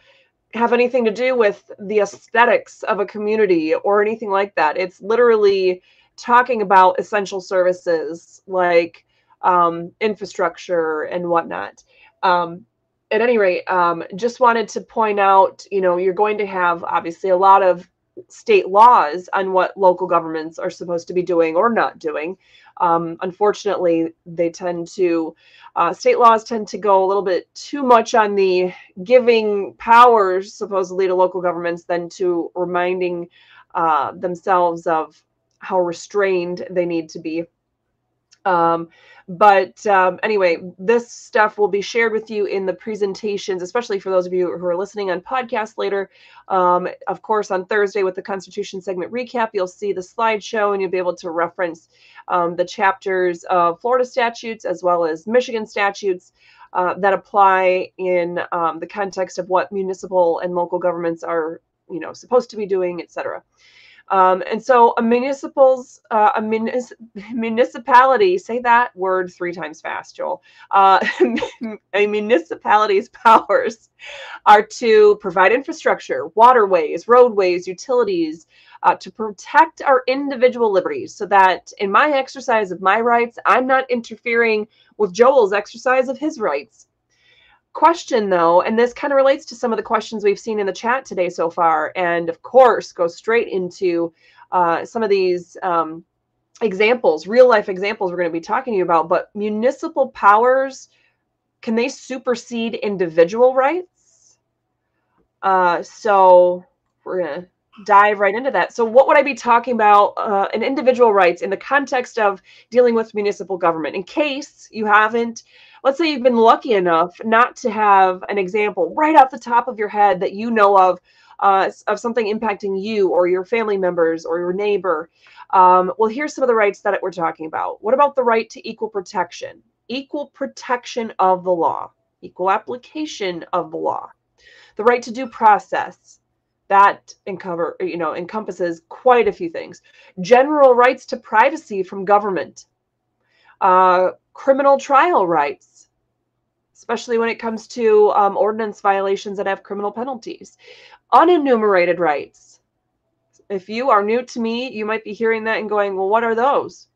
have anything to do with the aesthetics of a community or anything like that. It's literally talking about essential services like um, infrastructure and whatnot. Um, at any rate, um, just wanted to point out, you know, you're going to have obviously a lot of state laws on what local governments are supposed to be doing or not doing. Um, unfortunately, they tend to, uh, state laws tend to go a little bit too much on the giving powers supposedly to local governments than to reminding uh, themselves of how restrained they need to be. Um, but um, anyway, this stuff will be shared with you in the presentations, especially for those of you who are listening on podcast later. Um, of course, on Thursday with the Constitution segment recap, you'll see the slideshow and you'll be able to reference um, the chapters of Florida statutes as well as Michigan statutes uh, that apply in um, the context of what municipal and local governments are, you know, supposed to be doing, et cetera. Um, and so a municipal's uh, a munis- municipality, say that word three times fast, Joel. Uh, a municipality's powers are to provide infrastructure, waterways, roadways, utilities, uh, to protect our individual liberties so that in my exercise of my rights, I'm not interfering with Joel's exercise of his rights question though and this kind of relates to some of the questions we've seen in the chat today so far and of course go straight into uh, some of these um, examples real life examples we're going to be talking to you about but municipal powers can they supersede individual rights? Uh, so we're going to dive right into that. So what would i be talking about uh, in individual rights in the context of dealing with municipal government? In case you haven't let's say you've been lucky enough not to have an example right off the top of your head that you know of uh, of something impacting you or your family members or your neighbor. Um, well, here's some of the rights that we're talking about. What about the right to equal protection? Equal protection of the law, equal application of the law, the right to due process. That uncover, you know, encompasses quite a few things. General rights to privacy from government, uh, criminal trial rights, especially when it comes to um, ordinance violations that have criminal penalties, unenumerated rights. If you are new to me, you might be hearing that and going, well, what are those?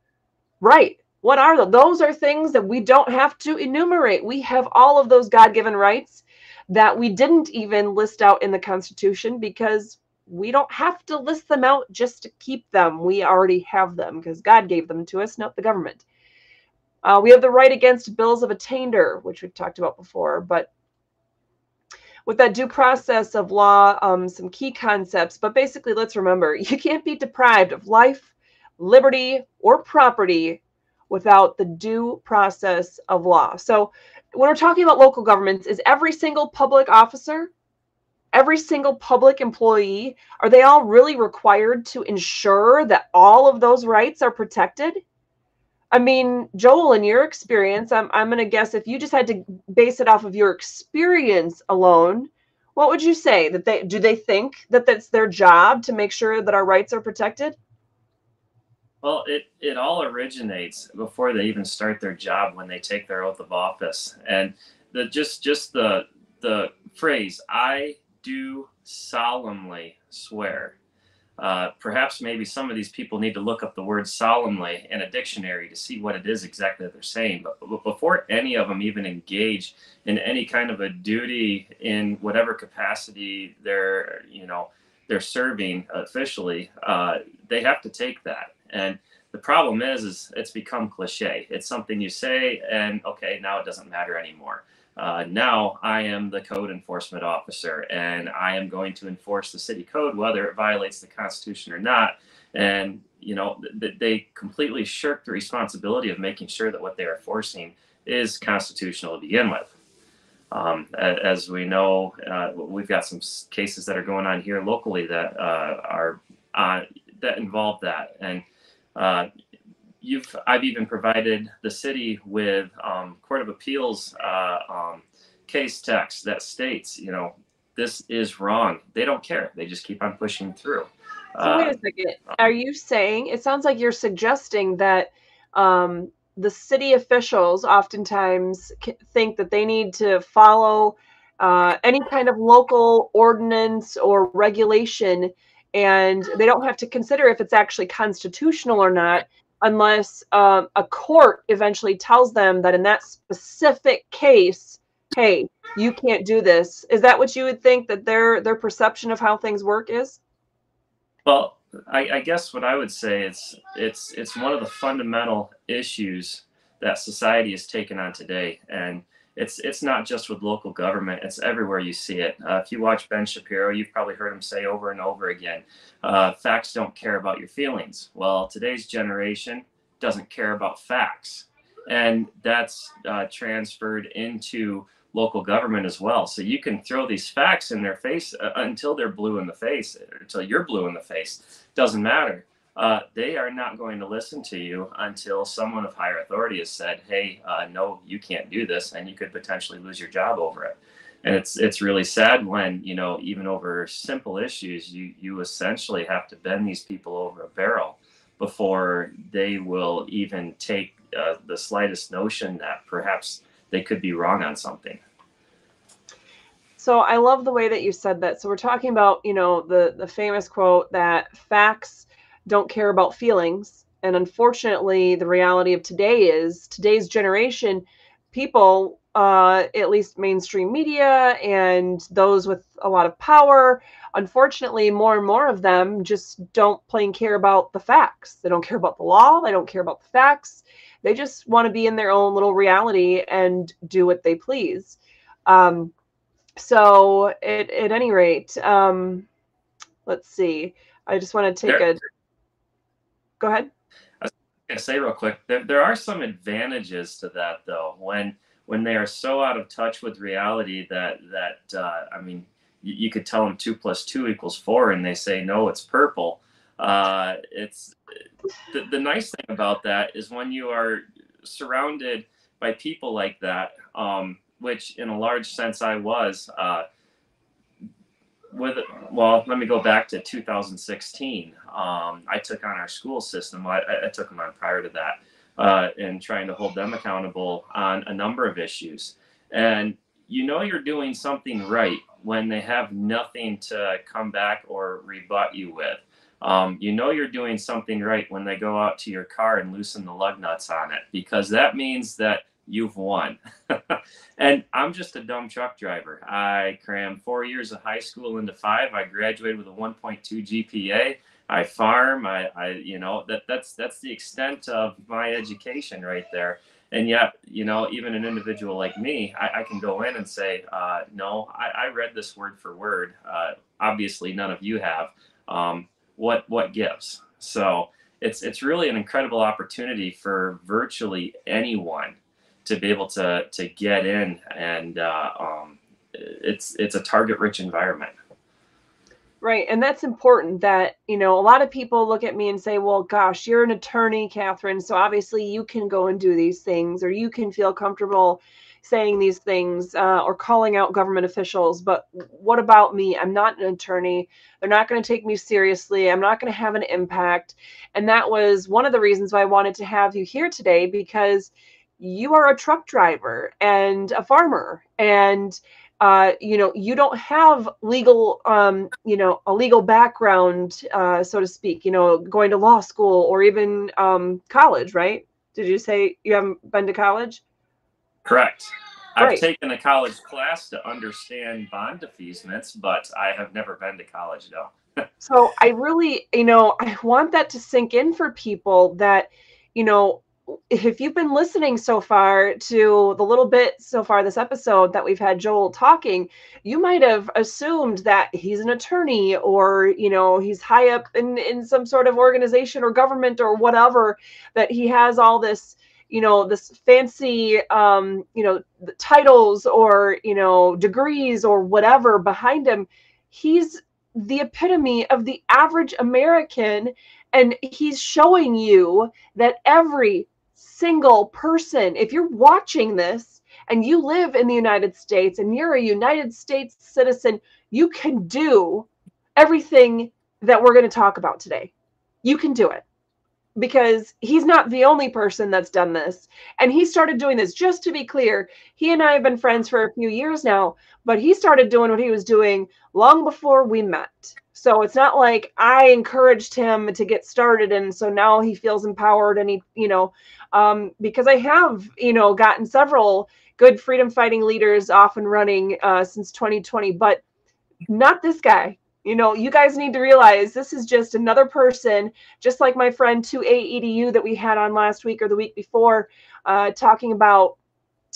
Right. What are those? Those are things that we don't have to enumerate. We have all of those God given rights that we didn't even list out in the Constitution because we don't have to list them out just to keep them. We already have them because God gave them to us, not the government. Uh, we have the right against bills of attainder, which we've talked about before, but with that due process of law, um, some key concepts. But basically, let's remember you can't be deprived of life, liberty, or property without the due process of law. So, when we're talking about local governments, is every single public officer, every single public employee, are they all really required to ensure that all of those rights are protected? I mean, Joel, in your experience, I'm, I'm going to guess if you just had to base it off of your experience alone, what would you say that they do they think that that's their job to make sure that our rights are protected? Well, it, it all originates before they even start their job when they take their oath of office. And the just just the the phrase I do solemnly swear uh, perhaps maybe some of these people need to look up the word solemnly in a dictionary to see what it is exactly that they're saying. But, but before any of them even engage in any kind of a duty in whatever capacity they're, you know, they're serving officially, uh, they have to take that. And the problem is, is it's become cliche. It's something you say, and okay, now it doesn't matter anymore. Uh, now I am the code enforcement officer and I am going to enforce the city code, whether it violates the Constitution or not. and you know th- they completely shirk the responsibility of making sure that what they are forcing is constitutional to begin with. Um, as we know, uh, we've got some cases that are going on here locally that uh, are uh, that involve that, and uh, you've I've even provided the city with um, Court of Appeals uh, um, case text that states, you know, this is wrong. They don't care. They just keep on pushing through. So wait a uh, second. Are you saying it sounds like you're suggesting that um, the city officials oftentimes think that they need to follow uh, any kind of local ordinance or regulation, and they don't have to consider if it's actually constitutional or not unless uh, a court eventually tells them that in that specific case, hey, you can't do this. Is that what you would think that their their perception of how things work is? Well, I, I guess what I would say is it's it's one of the fundamental issues that society has taken on today, and it's it's not just with local government; it's everywhere you see it. Uh, if you watch Ben Shapiro, you've probably heard him say over and over again, uh, "Facts don't care about your feelings." Well, today's generation doesn't care about facts, and that's uh, transferred into local government as well. So you can throw these facts in their face uh, until they're blue in the face, until you're blue in the face. Doesn't matter. Uh, they are not going to listen to you until someone of higher authority has said, "Hey, uh, no, you can't do this," and you could potentially lose your job over it. And it's it's really sad when you know even over simple issues, you you essentially have to bend these people over a barrel before they will even take uh, the slightest notion that perhaps they could be wrong on something. So I love the way that you said that. So we're talking about, you know, the the famous quote that facts don't care about feelings. And unfortunately, the reality of today is today's generation, people, uh, at least mainstream media and those with a lot of power, unfortunately, more and more of them just don't plain care about the facts. They don't care about the law. They don't care about the facts. They just want to be in their own little reality and do what they please. Um, so, at, at any rate, um, let's see. I just want to take there, a. Go ahead. I was going to say real quick. There, there are some advantages to that, though. When when they are so out of touch with reality that that uh, I mean, you, you, could tell them two plus two equals four, and they say no, it's purple. Uh, it's the, the nice thing about that is when you are surrounded by people like that, um, which in a large sense I was. Uh, with well, let me go back to 2016. Um, I took on our school system. I, I took them on prior to that, uh, and trying to hold them accountable on a number of issues. And you know you're doing something right when they have nothing to come back or rebut you with. Um, you know you're doing something right when they go out to your car and loosen the lug nuts on it because that means that you've won. and I'm just a dumb truck driver. I crammed four years of high school into five. I graduated with a 1.2 GPA. I farm. I, I, you know, that that's that's the extent of my education right there. And yet, you know, even an individual like me, I, I can go in and say, uh, no, I, I, read this word for word. Uh, obviously, none of you have. Um, what what gives. So it's it's really an incredible opportunity for virtually anyone to be able to to get in, and uh, um, it's it's a target rich environment. Right. And that's important that, you know, a lot of people look at me and say, well, gosh, you're an attorney, Katherine. So obviously you can go and do these things or you can feel comfortable saying these things uh, or calling out government officials. But what about me? I'm not an attorney. They're not going to take me seriously. I'm not going to have an impact. And that was one of the reasons why I wanted to have you here today because you are a truck driver and a farmer and uh, you know you don't have legal um, you know a legal background uh, so to speak you know going to law school or even um, college right did you say you haven't been to college Correct. I've taken a college class to understand bond defeasements, but I have never been to college, though. so I really, you know, I want that to sink in for people that, you know, if you've been listening so far to the little bit so far this episode that we've had Joel talking, you might have assumed that he's an attorney or you know he's high up in in some sort of organization or government or whatever that he has all this you know this fancy um you know titles or you know degrees or whatever behind him. He's the epitome of the average american and he's showing you that every single person, if you're watching this and you live in the United States and you're a United States citizen, you can do everything that we're going to talk about today. You can do it because he's not the only person that's done this. And he started doing this, just to be clear, he and I have been friends for a few years now, but he started doing what he was doing long before we met. So it's not like I encouraged him to get started. And so now he feels empowered and he, you know, um, because I have, you know, gotten several good freedom fighting leaders off and running uh, since 2020, but not this guy. You know, you guys need to realize this is just another person, just like my friend 2A that we had on last week or the week before, uh, talking about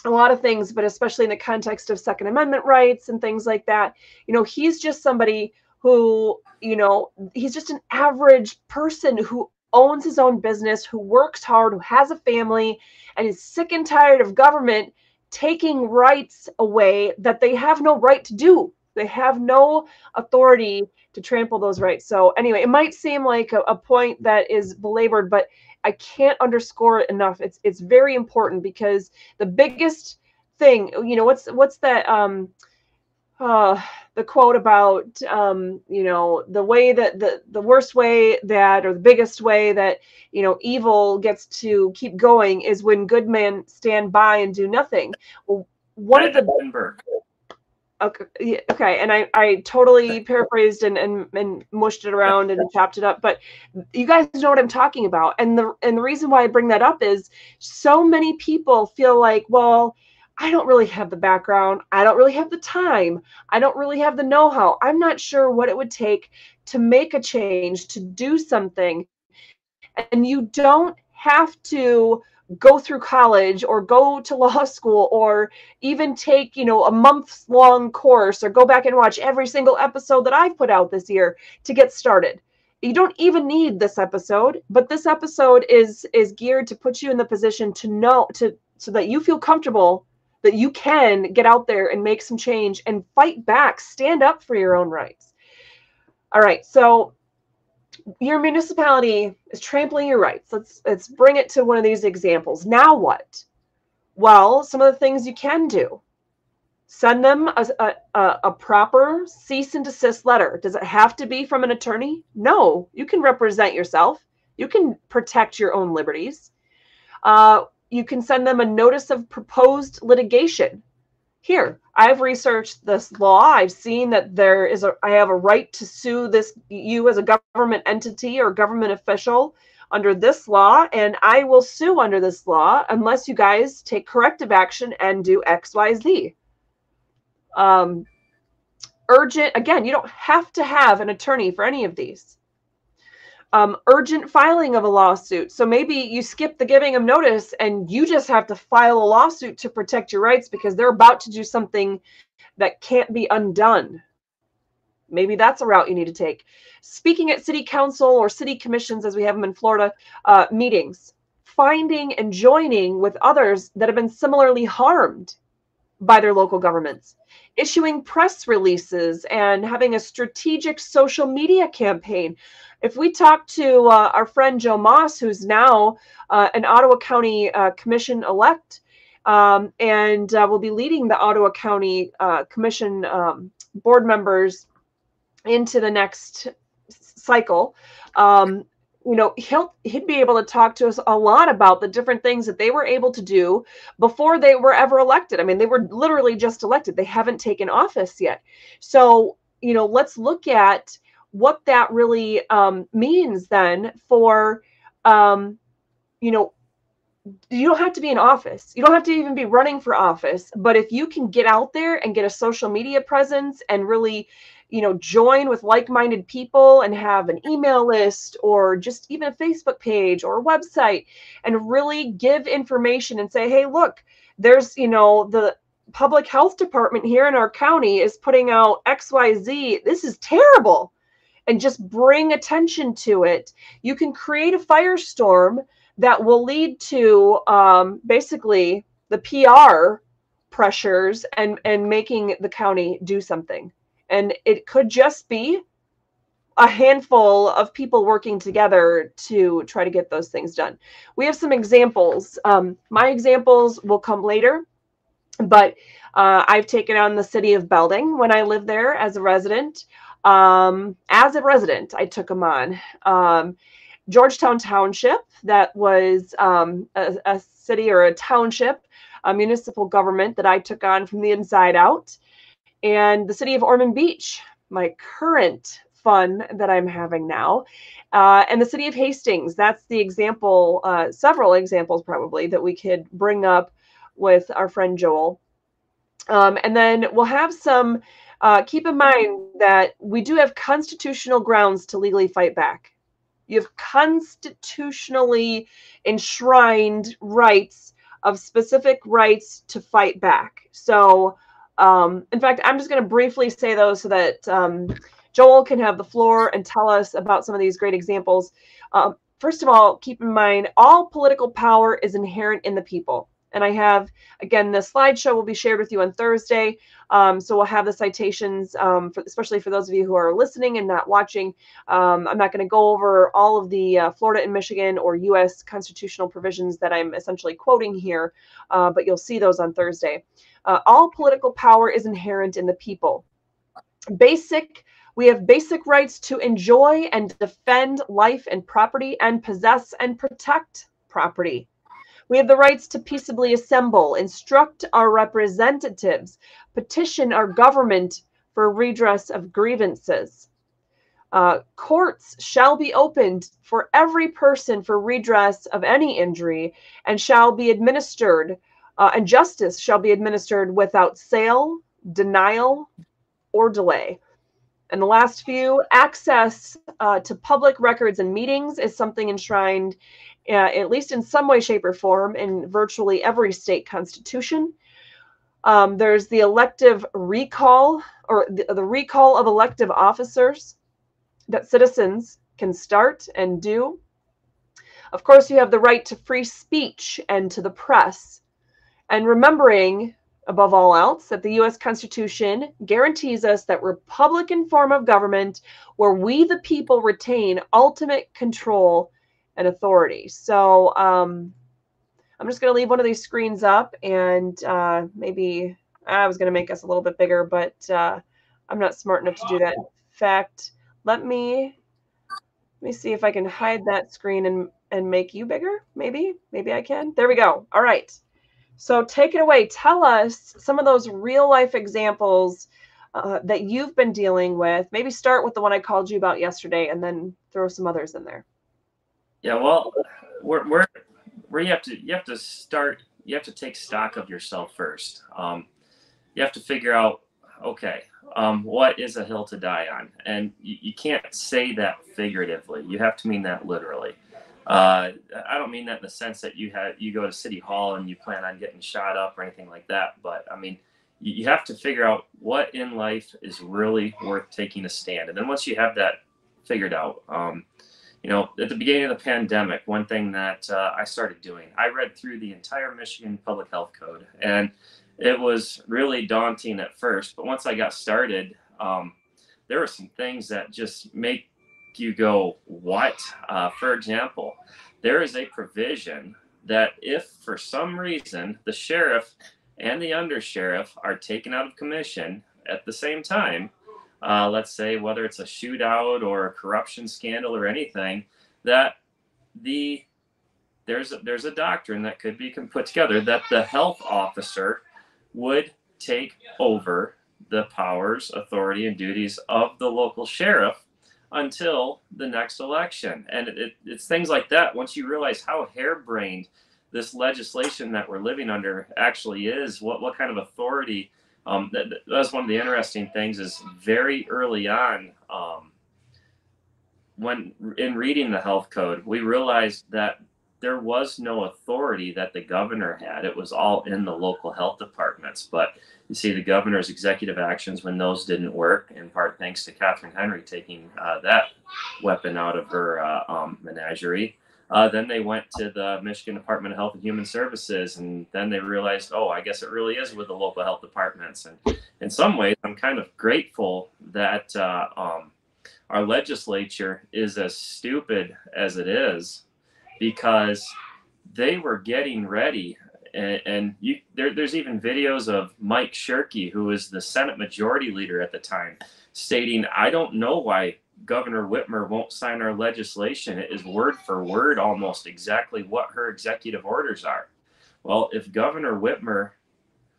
a lot of things, but especially in the context of Second Amendment rights and things like that. You know, he's just somebody who, you know, he's just an average person who owns his own business, who works hard, who has a family, and is sick and tired of government taking rights away that they have no right to do. They have no authority to trample those rights. So, anyway, it might seem like a, a point that is belabored, but I can't underscore it enough. It's it's very important because the biggest thing, you know, what's what's that um uh, the quote about um, you know the way that the the worst way that or the biggest way that you know evil gets to keep going is when good men stand by and do nothing. Well, one of the okay, okay, and I I totally paraphrased and and and mushed it around and chopped it up, but you guys know what I'm talking about. And the and the reason why I bring that up is so many people feel like well I don't really have the background. I don't really have the time. I don't really have the know how. I'm not sure what it would take to make a change, to do something. And you don't have to go through college or go to law school or even take, you know, a month long course or go back and watch every single episode that I've put out this year to get started. You don't even need this episode, but this episode is is geared to put you in the position to know to so that you feel comfortable that you can get out there and make some change and fight back, stand up for your own rights. All right, so your municipality is trampling your rights. Let's let's bring it to one of these examples. Now what? Well, some of the things you can do. Send them a, a, a proper cease and desist letter. Does it have to be from an attorney? No, you can represent yourself. You can protect your own liberties. Uh, you can send them a notice of proposed litigation. Here, I've researched this law. I've seen that there is a I have a right to sue this you as a government entity or government official under this law and I will sue under this law unless you guys take corrective action and do XYZ. Um urgent again, you don't have to have an attorney for any of these um, urgent filing of a lawsuit. So maybe you skip the giving of notice and you just have to file a lawsuit to protect your rights because they're about to do something that can't be undone. Maybe that's a route you need to take. Speaking at city council or city commissions, as we have them in Florida, uh, meetings, finding and joining with others that have been similarly harmed by their local governments, issuing press releases and having a strategic social media campaign. If we talk to uh, our friend Joe Moss, who's now uh, an Ottawa County uh, Commission elect, um, and uh, will be leading the Ottawa County uh, Commission um, board members into the next cycle. Um, you know he'll he'd be able to talk to us a lot about the different things that they were able to do before they were ever elected. I mean they were literally just elected. They haven't taken office yet. So you know let's look at what that really um, means then for um, you know you don't have to be in office. You don't have to even be running for office but if you can get out there and get a social media presence and really you know join with like-minded people and have an email list or just even a facebook page or a website and really give information and say hey look there's you know the public health department here in our county is putting out xyz this is terrible. And just bring attention to it. You can create a firestorm that will lead to um, basically the pr pressures and and making the county do something and it could just be a handful of people working together to try to get those things done. We have some examples. Um, my examples will come later, but uh, I've taken on the city of Belding when I lived there as a resident. Um, as a resident, I took them on. Um, Georgetown Township, that was um, a, a city or a township, a municipal government that I took on from the inside out and the city of Ormond Beach, my current fun that I'm having now, uh, and the city of Hastings. That's the example, uh, several examples probably that we could bring up with our friend Joel. Um, and then we'll have some, uh, keep in mind that we do have constitutional grounds to legally fight back. You have constitutionally enshrined rights of specific rights to fight back. So, um, in fact, I'm just going to briefly say those so that um, Joel can have the floor and tell us about some of these great examples. Uh, first of all, keep in mind all political power is inherent in the people. And I have, again, the slideshow will be shared with you on Thursday. Um, so we'll have the citations, um, for, especially for those of you who are listening and not watching. Um, I'm not going to go over all of the uh, Florida and Michigan or U.S. constitutional provisions that I'm essentially quoting here, uh, but you'll see those on Thursday. Uh, all political power is inherent in the people. Basic, we have basic rights to enjoy and defend life and property and possess and protect property. We have the rights to peaceably assemble, instruct our representatives, petition our government for redress of grievances. Uh, courts shall be opened for every person for redress of any injury and shall be administered uh, and justice shall be administered without sale, denial, or delay. And the last few, access uh, to public records and meetings is something enshrined, uh, at least in some way, shape, or form, in virtually every state constitution. Um, there's the elective recall or the, the recall of elective officers that citizens can start and do. Of course, you have the right to free speech and to the press. And remembering, above all else, that the US Constitution guarantees us that Republican form of government where we, the people, retain ultimate control and authority. So um, I'm just going to leave one of these screens up and uh, maybe I was going to make us a little bit bigger, but uh, I'm not smart enough to do that. In fact, let me let me see if I can hide that screen and and make you bigger. Maybe, maybe I can. There we go. All right. So take it away. Tell us some of those real life examples uh, that you've been dealing with. Maybe start with the one I called you about yesterday, and then throw some others in there. Yeah, well, we're, we're where you have to you have to start. You have to take stock of yourself first. Um, you have to figure out, okay, um, what is a hill to die on, and you, you can't say that figuratively. You have to mean that literally. Uh, I don't mean that in the sense that you have you go to City Hall and you plan on getting shot up or anything like that. But I mean, you, you have to figure out what in life is really worth taking a stand. And then once you have that figured out, um, you know, at the beginning of the pandemic, one thing that uh, I started doing, I read through the entire Michigan Public Health Code, and it was really daunting at first. But once I got started, um, there were some things that just make you go, what? Uh, for example, there is a provision that if for some reason the sheriff and the undersheriff are taken out of commission at the same time, uh, let's say whether it's a shootout or a corruption scandal or anything, that the there's a, there's a doctrine that could be put together that the health officer would take over the powers, authority, and duties of the local sheriff until the next election. And it, it's things like that. Once you realize how harebrained this legislation that we're living under actually is, what, what kind of authority um, that, that's one of the interesting things is very early on um, when in reading the health code we realized that there was no authority that the governor had. It was all in the local health departments. But you see the governor's executive actions when those didn't work in part thanks to katherine henry taking uh, that weapon out of her uh, um, menagerie uh, then they went to the Michigan Department of Health and Human Services, and then they realized, oh, I guess it really is with the local health departments. And in some ways, I'm kind of grateful that uh, um, our legislature is as stupid as it is, because they were getting ready. And, and you, there, there's even videos of Mike Shirkey, who was the Senate Majority Leader at the time, stating, "I don't know why Governor Whitmer won't sign our legislation. It is word for word almost exactly what her executive orders are. Well, if Governor Whitmer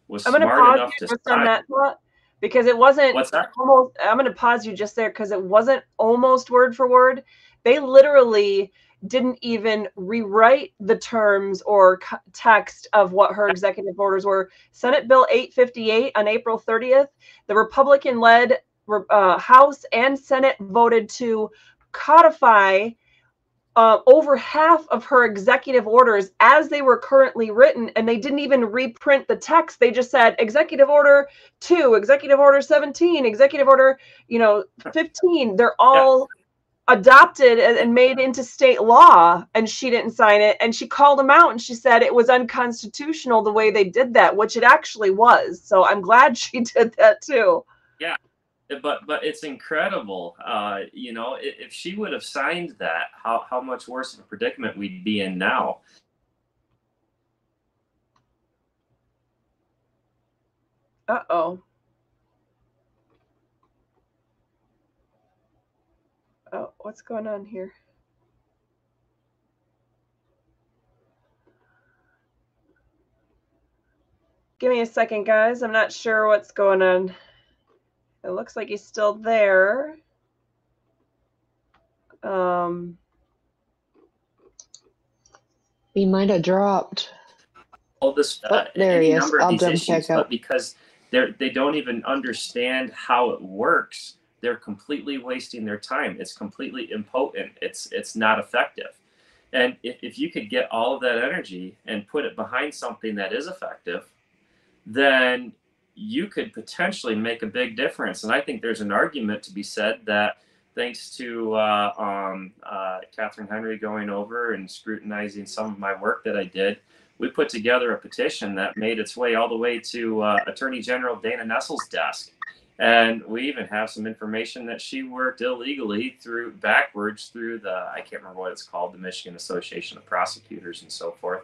was I'm smart pause enough you to just on that thought because it wasn't what's that? almost. I'm gonna pause you just there because it wasn't almost word for word. They literally didn't even rewrite the terms or text of what her executive orders were. Senate Bill 858 on April 30th, the Republican-led uh, House and Senate voted to codify uh, over half of her executive orders as they were currently written, and they didn't even reprint the text. They just said Executive Order 2, Executive Order 17, Executive Order, you know, 15. They're all adopted and made into state law, and she didn't sign it. And she called them out and she said it was unconstitutional the way they did that, which it actually was. So I'm glad she did that too. But but it's incredible. Uh, you know, if she would have signed that, how how much worse of a predicament we'd be in now. Uh oh. Oh, what's going on here? Give me a second, guys. I'm not sure what's going on. It looks like he's still there. Um, He might have dropped. all this Oh, uh, there any he is. I'll these jump issues, back but up. because they're they don't even understand how it works, they're completely wasting their time. It's completely impotent. It's it's not effective. And if, if you could get all of that energy and put it behind something that is effective, then you could potentially make a big difference. And I think there's an argument to be said that thanks to uh, um, uh, Katherine Henry going over and scrutinizing some of my work that I did, we put together a petition that made its way all the way to uh, Attorney General Dana Nessel's desk. And we even have some information that she worked illegally through backwards through the, I can't remember what it's called, the Michigan Association of Prosecutors and so forth,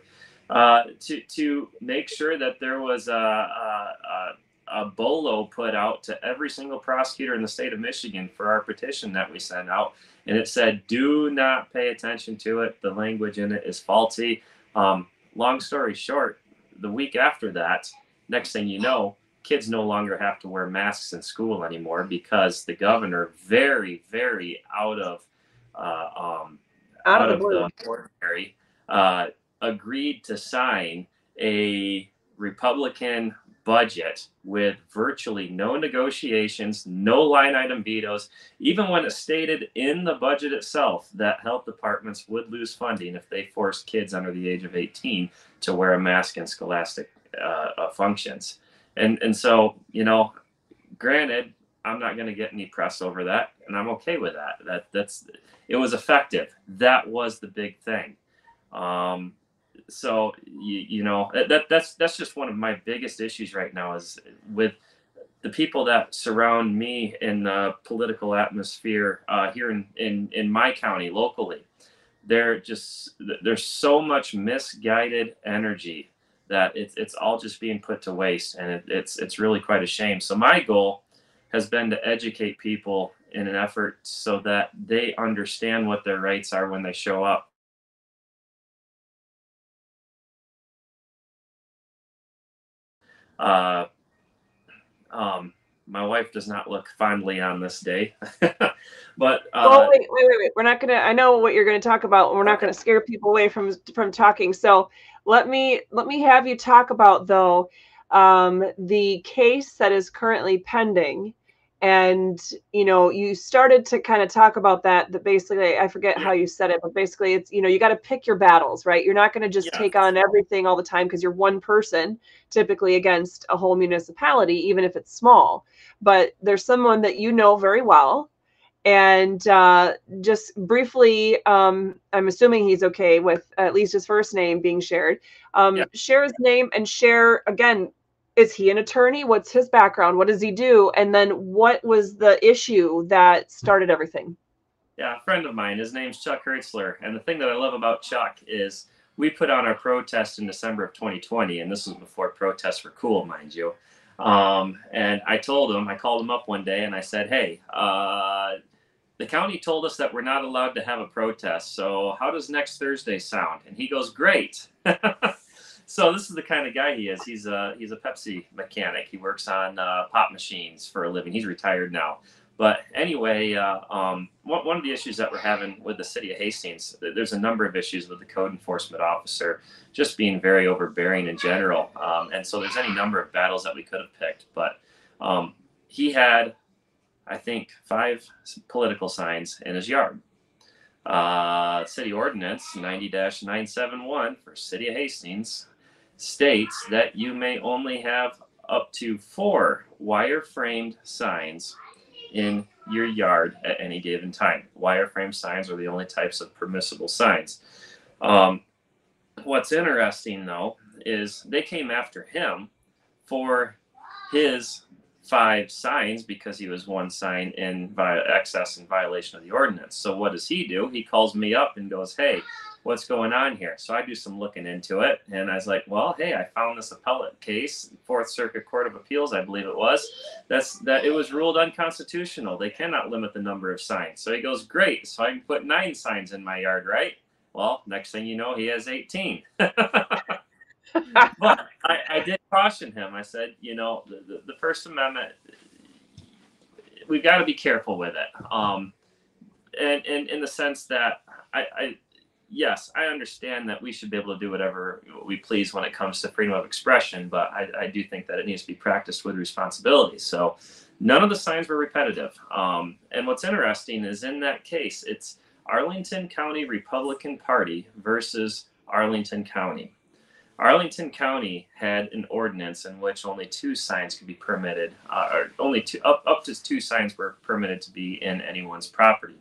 uh, to, to make sure that there was a, a, a bolo put out to every single prosecutor in the state of Michigan for our petition that we sent out. And it said, do not pay attention to it. The language in it is faulty. Um, long story short, the week after that, next thing you know, kids no longer have to wear masks in school anymore because the governor, very, very out of uh, um, out, of the blue. ordinary, uh, agreed to sign a Republican budget with virtually no negotiations, no line item vetoes, even when it stated in the budget itself that health departments would lose funding if they forced kids under the age of 18 to wear a mask in scholastic uh, uh, functions. And and so you know, granted, I'm not going to get any press over that, and I'm okay with that. That that's it was effective. That was the big thing. Um, so you, you know that that's that's just one of my biggest issues right now is with the people that surround me in the political atmosphere uh, here in, in in my county locally. They're just there's so much misguided energy that it's it's all just being put to waste, and it, it's it's really quite a shame. So my goal has been to educate people in an effort so that they understand what their rights are when they show up. Uh, um, my wife does not look fondly on this day, but uh, oh wait, wait, wait, wait. We're not gonna. I know what you're gonna talk about. We're not gonna scare people away from from talking. So let me let me have you talk about though. um, the case that is currently pending and you know you started to kind of talk about that that basically i forget how you said it but basically it's you know you got to pick your battles right you're not going to just yeah. take on everything all the time because you're one person typically against a whole municipality even if it's small but there's someone that you know very well and uh, just briefly um, i'm assuming he's okay with at least his first name being shared um, yeah. share his name and share again is he an attorney? What's his background? What does he do? And then what was the issue that started everything? Yeah, a friend of mine. His name's Chuck Hertzler. And the thing that I love about Chuck is we put on our protest in December of 2020, and this was before protests were cool, mind you. Um, and I told him, I called him up one day and I said, Hey, uh, the county told us that we're not allowed to have a protest. So how does next Thursday sound? And he goes, Great. so this is the kind of guy he is. He's a he's a Pepsi mechanic. He works on uh, pop machines for a living. He's retired now. But anyway, uh, um, one, of the issues that we're having with the city of Hastings, there's a number of issues with the code enforcement officer just being very overbearing in general. Um, and so there's any number of battles that we could have picked. But um, he had, I think, five political signs in his yard. Uh, city ordinance 90 971 for City of Hastings states that you may only have up to four wire-framed signs in your yard at any given time. Wire-frame signs are the only types of permissible signs. Um, what's interesting though is they came after him for his five signs because he was one sign in excess in violation of the ordinance. So what does he do? He calls me up and goes, "Hey, what's going on here. So I do some looking into it, and I was like, well, hey, I found this appellate case, Fourth Circuit Court of Appeals, I believe it was. That's that it was ruled unconstitutional. They cannot limit the number of signs. So he goes, great. So I can put nine signs in my yard, right? Well, next thing you know, he has 18. but I, I, did caution him. I said, you know, the, the, the First Amendment, we've got to be careful with it. Um, and, and in the sense that I, I yes, I understand that we should be able to do whatever we please when it comes to freedom of expression, but I, I do think that it needs to be practiced with responsibility. So none of the signs were repetitive. Um, and what's interesting is in that case, it's Arlington County Republican Party versus Arlington County. Arlington County had an ordinance in which only two signs could be permitted, uh, or only two, up, up to two signs were permitted to be in anyone's property.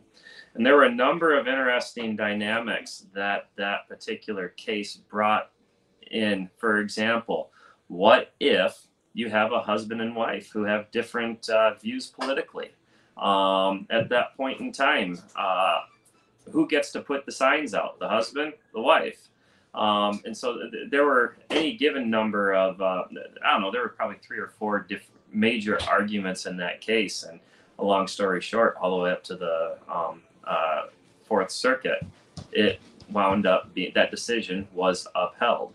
And there were a number of interesting dynamics that that particular case brought in. For example, what if you have a husband and wife who have different uh, views politically? Um, at that point in time, uh, who gets to put the signs out? The husband, the wife. Um, and so th- there were any given number of, uh, I don't know, there were probably three or four diff- major arguments in that case. And a long story short, all the way up to the um, uh, Fourth Circuit, it wound up being that decision was upheld.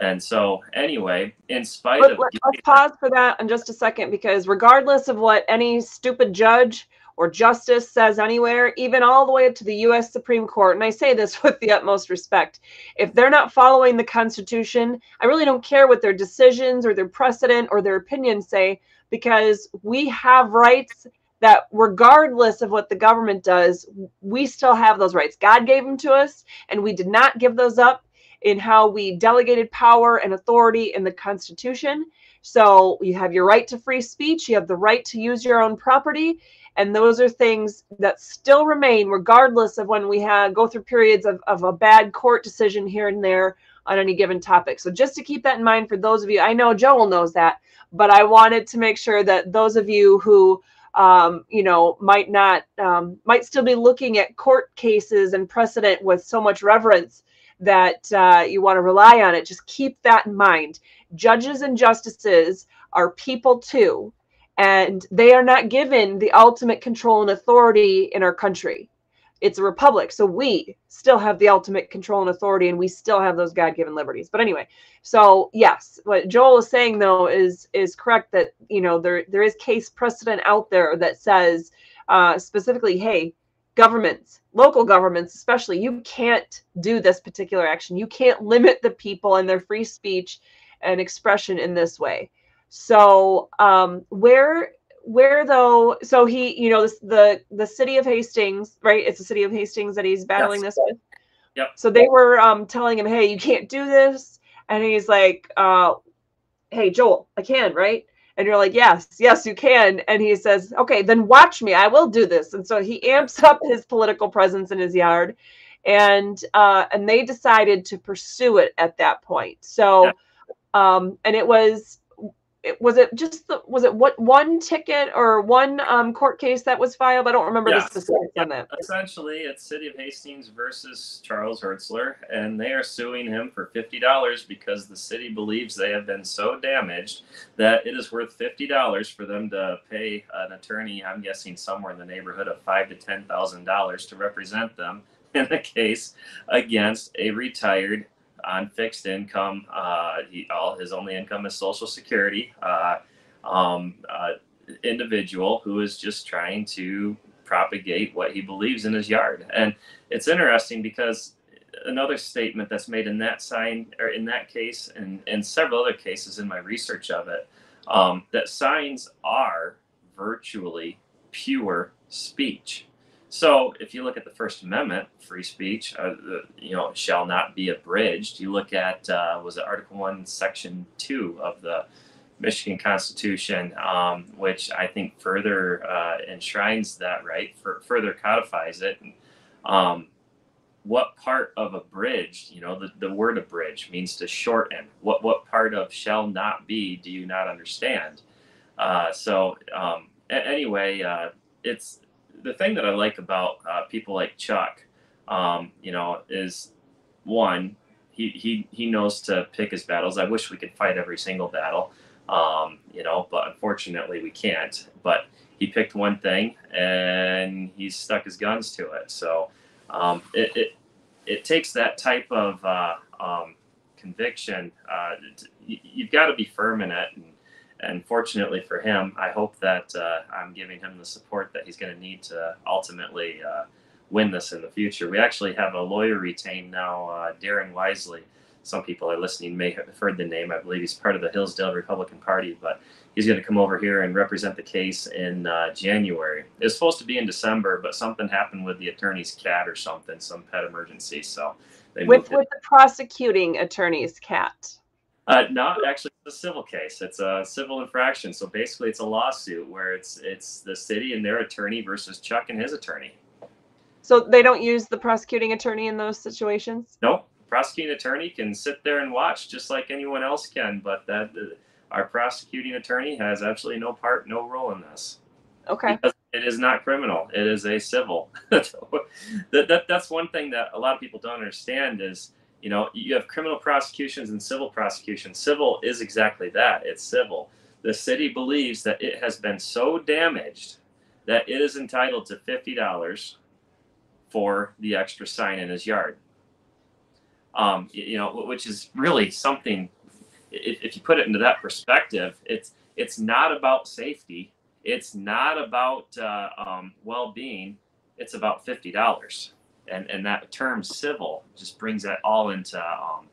And so, anyway, in spite Let, of. Let's pause for that in just a second because, regardless of what any stupid judge or justice says anywhere, even all the way up to the U.S. Supreme Court, and I say this with the utmost respect, if they're not following the Constitution, I really don't care what their decisions or their precedent or their opinions say because we have rights that regardless of what the government does, we still have those rights. God gave them to us, and we did not give those up in how we delegated power and authority in the Constitution. So you have your right to free speech, you have the right to use your own property, and those are things that still remain regardless of when we have go through periods of, of a bad court decision here and there on any given topic. So just to keep that in mind for those of you, I know Joel knows that, but I wanted to make sure that those of you who um, you know, might not, um, might still be looking at court cases and precedent with so much reverence that uh, you want to rely on it. Just keep that in mind. Judges and justices are people too, and they are not given the ultimate control and authority in our country it's a republic so we still have the ultimate control and authority and we still have those god-given liberties but anyway so yes what joel is saying though is is correct that you know there there is case precedent out there that says uh, specifically hey governments local governments especially you can't do this particular action you can't limit the people and their free speech and expression in this way. So um, where where though so he you know this, the the city of hastings right? It's the city of hastings that he's battling yes. this with. Yep. So they were um telling him hey you can't do this. And he's like uh hey joel i can right? And you're like yes yes you can. And he says okay then watch me. I will do this. And so he amps up his political presence in his yard. And uh and they decided to pursue it at that point. So um and it was was it just the, was it what one ticket or one um, court case that was filed? I don't remember yes. the specifics yeah. on that. Essentially, it's City of Hastings versus Charles Hertzler, and they are suing him for fifty dollars because the city believes they have been so damaged that it is worth fifty dollars for them to pay an attorney. I'm guessing somewhere in the neighborhood of five to ten thousand dollars to represent them in a case against a retired on fixed income. Uh, he, all his only income is Social Security. Uh, um, uh, individual who is just trying to propagate what he believes in his yard, and it's interesting because another statement that's made in that sign or in that case and, and several other cases in my research of it um, that signs are virtually pure speech so if you look at the First Amendment, free speech, uh, you know, shall not be abridged. You look at uh, was it Article One, Section Two of the Michigan Constitution, um, which I think further uh, enshrines that right, for, further codifies it. Um, what part of abridged, you know, the, the word abridged means to shorten. What what part of shall not be do you not understand? Uh, so um, a- anyway, uh, it's the thing that I like about uh, people like Chuck, um, you know, is one, he, he, he knows to pick his battles. I wish we could fight every single battle, um, you know, but unfortunately we can't. But he picked one thing and he stuck his guns to it. So um, it, it, it takes that type of uh, um, conviction. Uh, you've got to be firm in it. And, and fortunately for him, I hope that uh, I'm giving him the support that he's going to need to ultimately uh, win this in the future. We actually have a lawyer retained now, uh, Darren Wisely. Some people are listening may have heard the name. I believe he's part of the Hillsdale Republican Party, but he's going to come over here and represent the case in uh, January. It was supposed to be in December, but something happened with the attorney's cat or something, some pet emergency. So they with with the prosecuting attorney's cat. Uh, no, actually, a civil case. It's a civil infraction. So basically, it's a lawsuit where it's it's the city and their attorney versus Chuck and his attorney. So they don't use the prosecuting attorney in those situations. No, prosecuting attorney can sit there and watch just like anyone else can, but that uh, our prosecuting attorney has absolutely no part, no role in this. Okay. Because it is not criminal. It is a civil. that, that that's one thing that a lot of people don't understand is you know, you have criminal prosecutions and civil prosecutions. Civil is exactly that it's civil. The city believes that it has been so damaged that it is entitled to $50 for the extra sign in his yard. Um, you know, which is really something. If, you put it into that perspective, it's it's not about safety. It's not about uh, um, well-being. It's about fifty dollars and and that term civil just brings that all into um,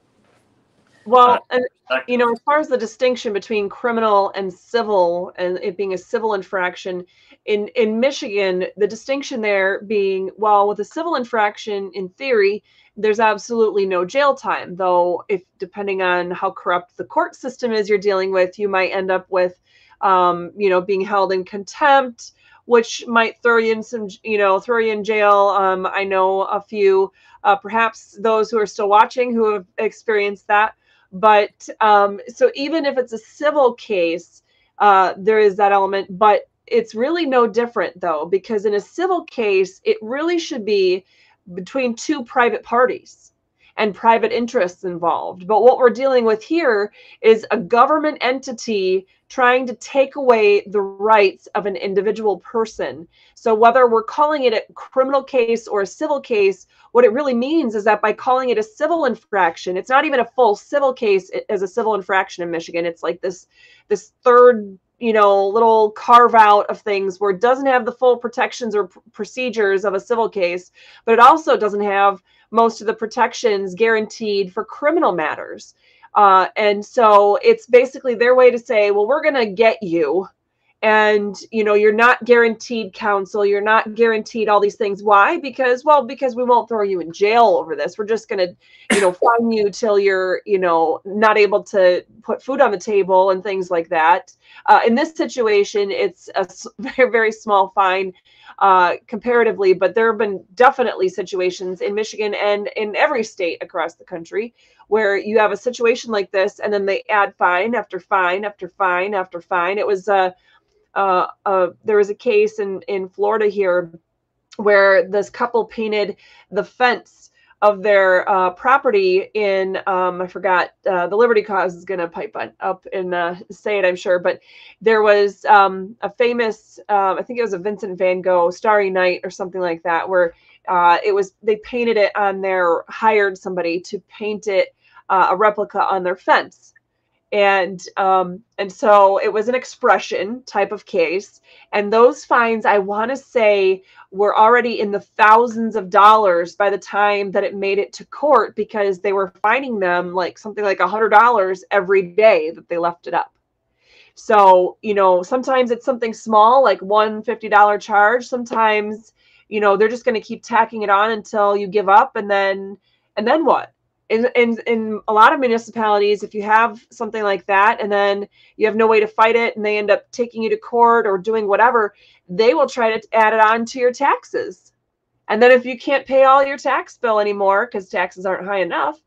well uh, and you know as far as the distinction between criminal and civil and it being a civil infraction in in michigan the distinction there being well with a civil infraction in theory there's absolutely no jail time though if depending on how corrupt the court system is you're dealing with you might end up with um, you know being held in contempt which might throw you in some, you know, throw you in jail. Um, I know a few, uh, perhaps those who are still watching who have experienced that. But um, so even if it's a civil case, uh, there is that element. But it's really no different though, because in a civil case, it really should be between two private parties and private interests involved. But what we're dealing with here is a government entity trying to take away the rights of an individual person. So, whether we're calling it a criminal case or a civil case, what it really means is that by calling it a civil infraction, it's not even a full civil case as a civil infraction in Michigan. It's like this this third you know little carve out of things where it doesn't have the full protections or procedures of a civil case but it also doesn't have most of the protections guaranteed for criminal matters. Uh, and so it's basically their way to say, well, we're going to get you. And you know you're not guaranteed counsel you're not guaranteed all these things. Why? Because well because we won't throw you in jail over this. We're just going to you know fine you till you're you know not able to put food on the table and things like that. Uh, in this situation it's a very very small fine uh, comparatively but there have been definitely situations in michigan and in every state across the country where you have a situation like this and then they add fine after fine after fine after fine. It was uh uh, uh, there was a case in in Florida here where this couple painted the fence of their uh, property in um, I forgot uh, the Liberty Cause is going to pipe up and uh, say it I'm sure, but there was um, a famous um, I think it was a Vincent Van Gogh Starry Night or something like that where uh, it was they painted it on their hired somebody to paint it uh, a replica on their fence and um, and so it was an expression type of case. And those fines i want to say were already in the thousands of dollars by the time that it made it to court because they were fining them like something like a hundred dollars every day that they left it up. So you know sometimes it's something small like one $50 charge. Sometimes you know they're just going to keep tacking it on until you give up and then and then what in, in in a lot of municipalities if you have something like that and then you have no way to fight it and they end up taking you to court or doing whatever they will try to add it on to your taxes. And then if you can't pay all your tax bill anymore because taxes aren't high enough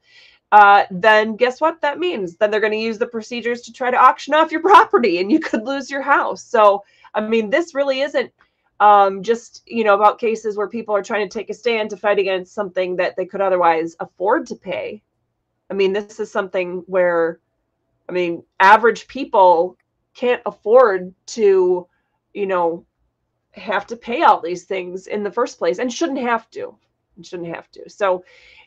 uh, then guess what that means? Then they're going to use the procedures to try to auction off your property and you could lose your house. So i mean this really isn't um, just you know about cases where people are trying to take a stand to fight against something that they could otherwise afford to pay. I mean this is something where i mean average people can't afford to you know have to pay all these things in the first place and shouldn't have to shouldn't have to. So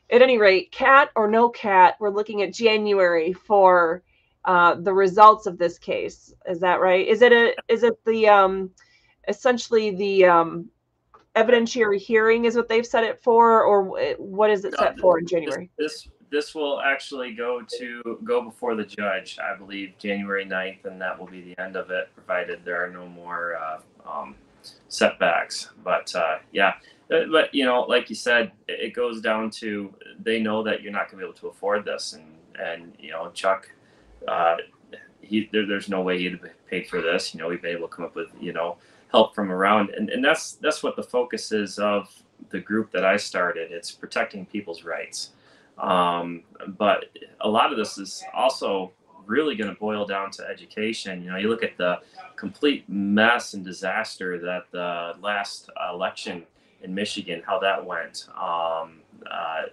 at any rate cat or no cat we're looking at january for uh, the results of this case. Is that right? Is it a is it the um essentially the um, evidentiary hearing is what they've set it for, or what is it set for in January? This, this this will actually go to go before the judge, I believe, January 9th, and that will be the end of it, provided there are no more uh, um, setbacks. But uh, yeah, but you know, like you said, it goes down to they know that you're not going to be able to afford this, and and you know, Chuck, uh, he there, there's no way he'd have paid for this. You know, we've been able to come up with you know help from around. And, and that's that's what the focus is of the group that i started. It's protecting people's rights. Um, but a lot of this is also really going to boil down to education. You know you look at the complete mess and disaster that the last election in michigan how that went. Um, uh,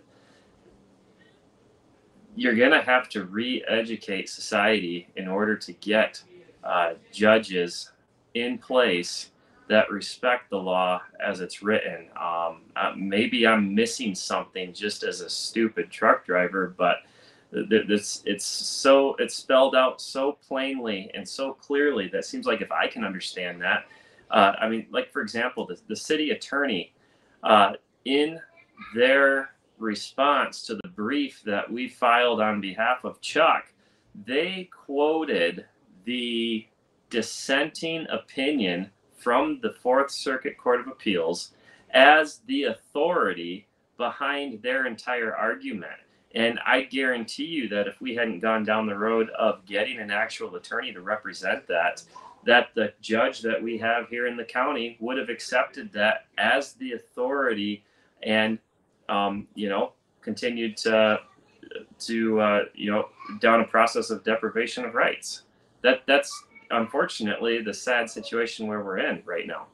you're going to have to re-educate society in order to get uh, judges in place that respect the law as it's written. Um, uh, maybe I'm missing something just as a stupid truck driver, but it's it's so it's spelled out so plainly and so clearly that seems like if I can understand that, uh, I mean, like for example, the, the city attorney uh, in their response to the brief that we filed on behalf of Chuck, they quoted the dissenting opinion from the Fourth Circuit Court of Appeals as the authority behind their entire argument. And I guarantee you that if we hadn't gone down the road of getting an actual attorney to represent that, that the judge that we have here in the county would have accepted that as the authority and, um, you know, continued to, to uh, you know, down a process of deprivation of rights. That that's unfortunately the sad situation where we're in right now.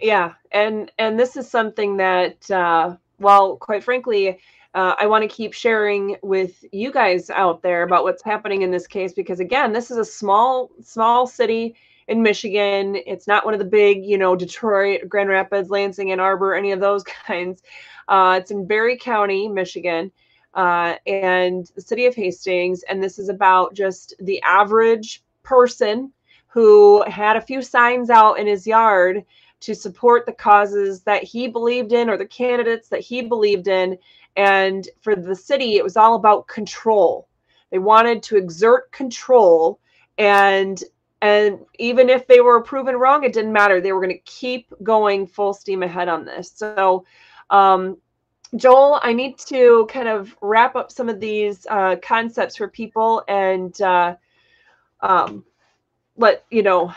Yeah and and this is something that uh well quite frankly uh, i want to keep sharing with you guys out there about what's happening in this case because again this is a small small city in michigan. It's not one of the big you know detroit grand rapids lansing ann arbor any of those kinds. Uh, it's in barry county michigan uh, and the city of Hastings. And this is about just the average person who had a few signs out in his yard to support the causes that he believed in or the candidates that he believed in. And for the city, it was all about control. They wanted to exert control and and even if they were proven wrong, it didn't matter. They were going to keep going full steam ahead on this. So, um, Joel, I need to kind of wrap up some of these uh, concepts for people and uh, um, let you know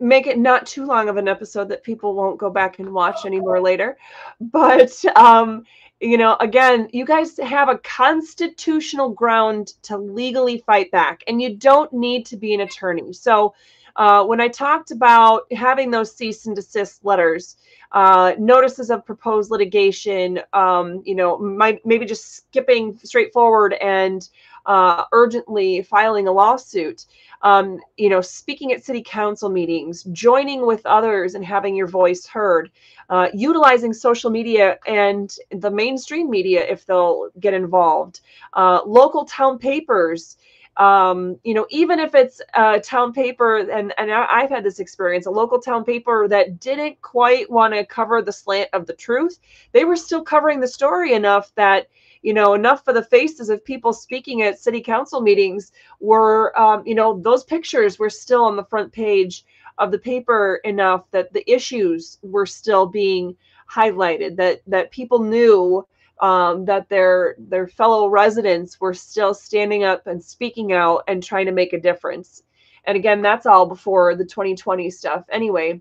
make it not too long of an episode that people won't go back and watch anymore later. But um, you know, again, you guys have a constitutional ground to legally fight back, and you don't need to be an attorney. So, uh, when I talked about having those cease and desist letters, uh, notices of proposed litigation, um, you know, might, maybe just skipping straight forward and uh, urgently filing a lawsuit, um, you know, speaking at city council meetings, joining with others and having your voice heard, uh, utilizing social media and the mainstream media if they'll get involved, uh, local town papers um, you know, even if it's a town paper, and, and I've had this experience, a local town paper that didn't quite want to cover the slant of the truth, they were still covering the story enough that, you know, enough for the faces of people speaking at city council meetings were, um, you know, those pictures were still on the front page of the paper enough that the issues were still being highlighted, that that people knew um, that their their fellow residents were still standing up and speaking out and trying to make a difference. And again, that's all before the 2020 stuff, anyway.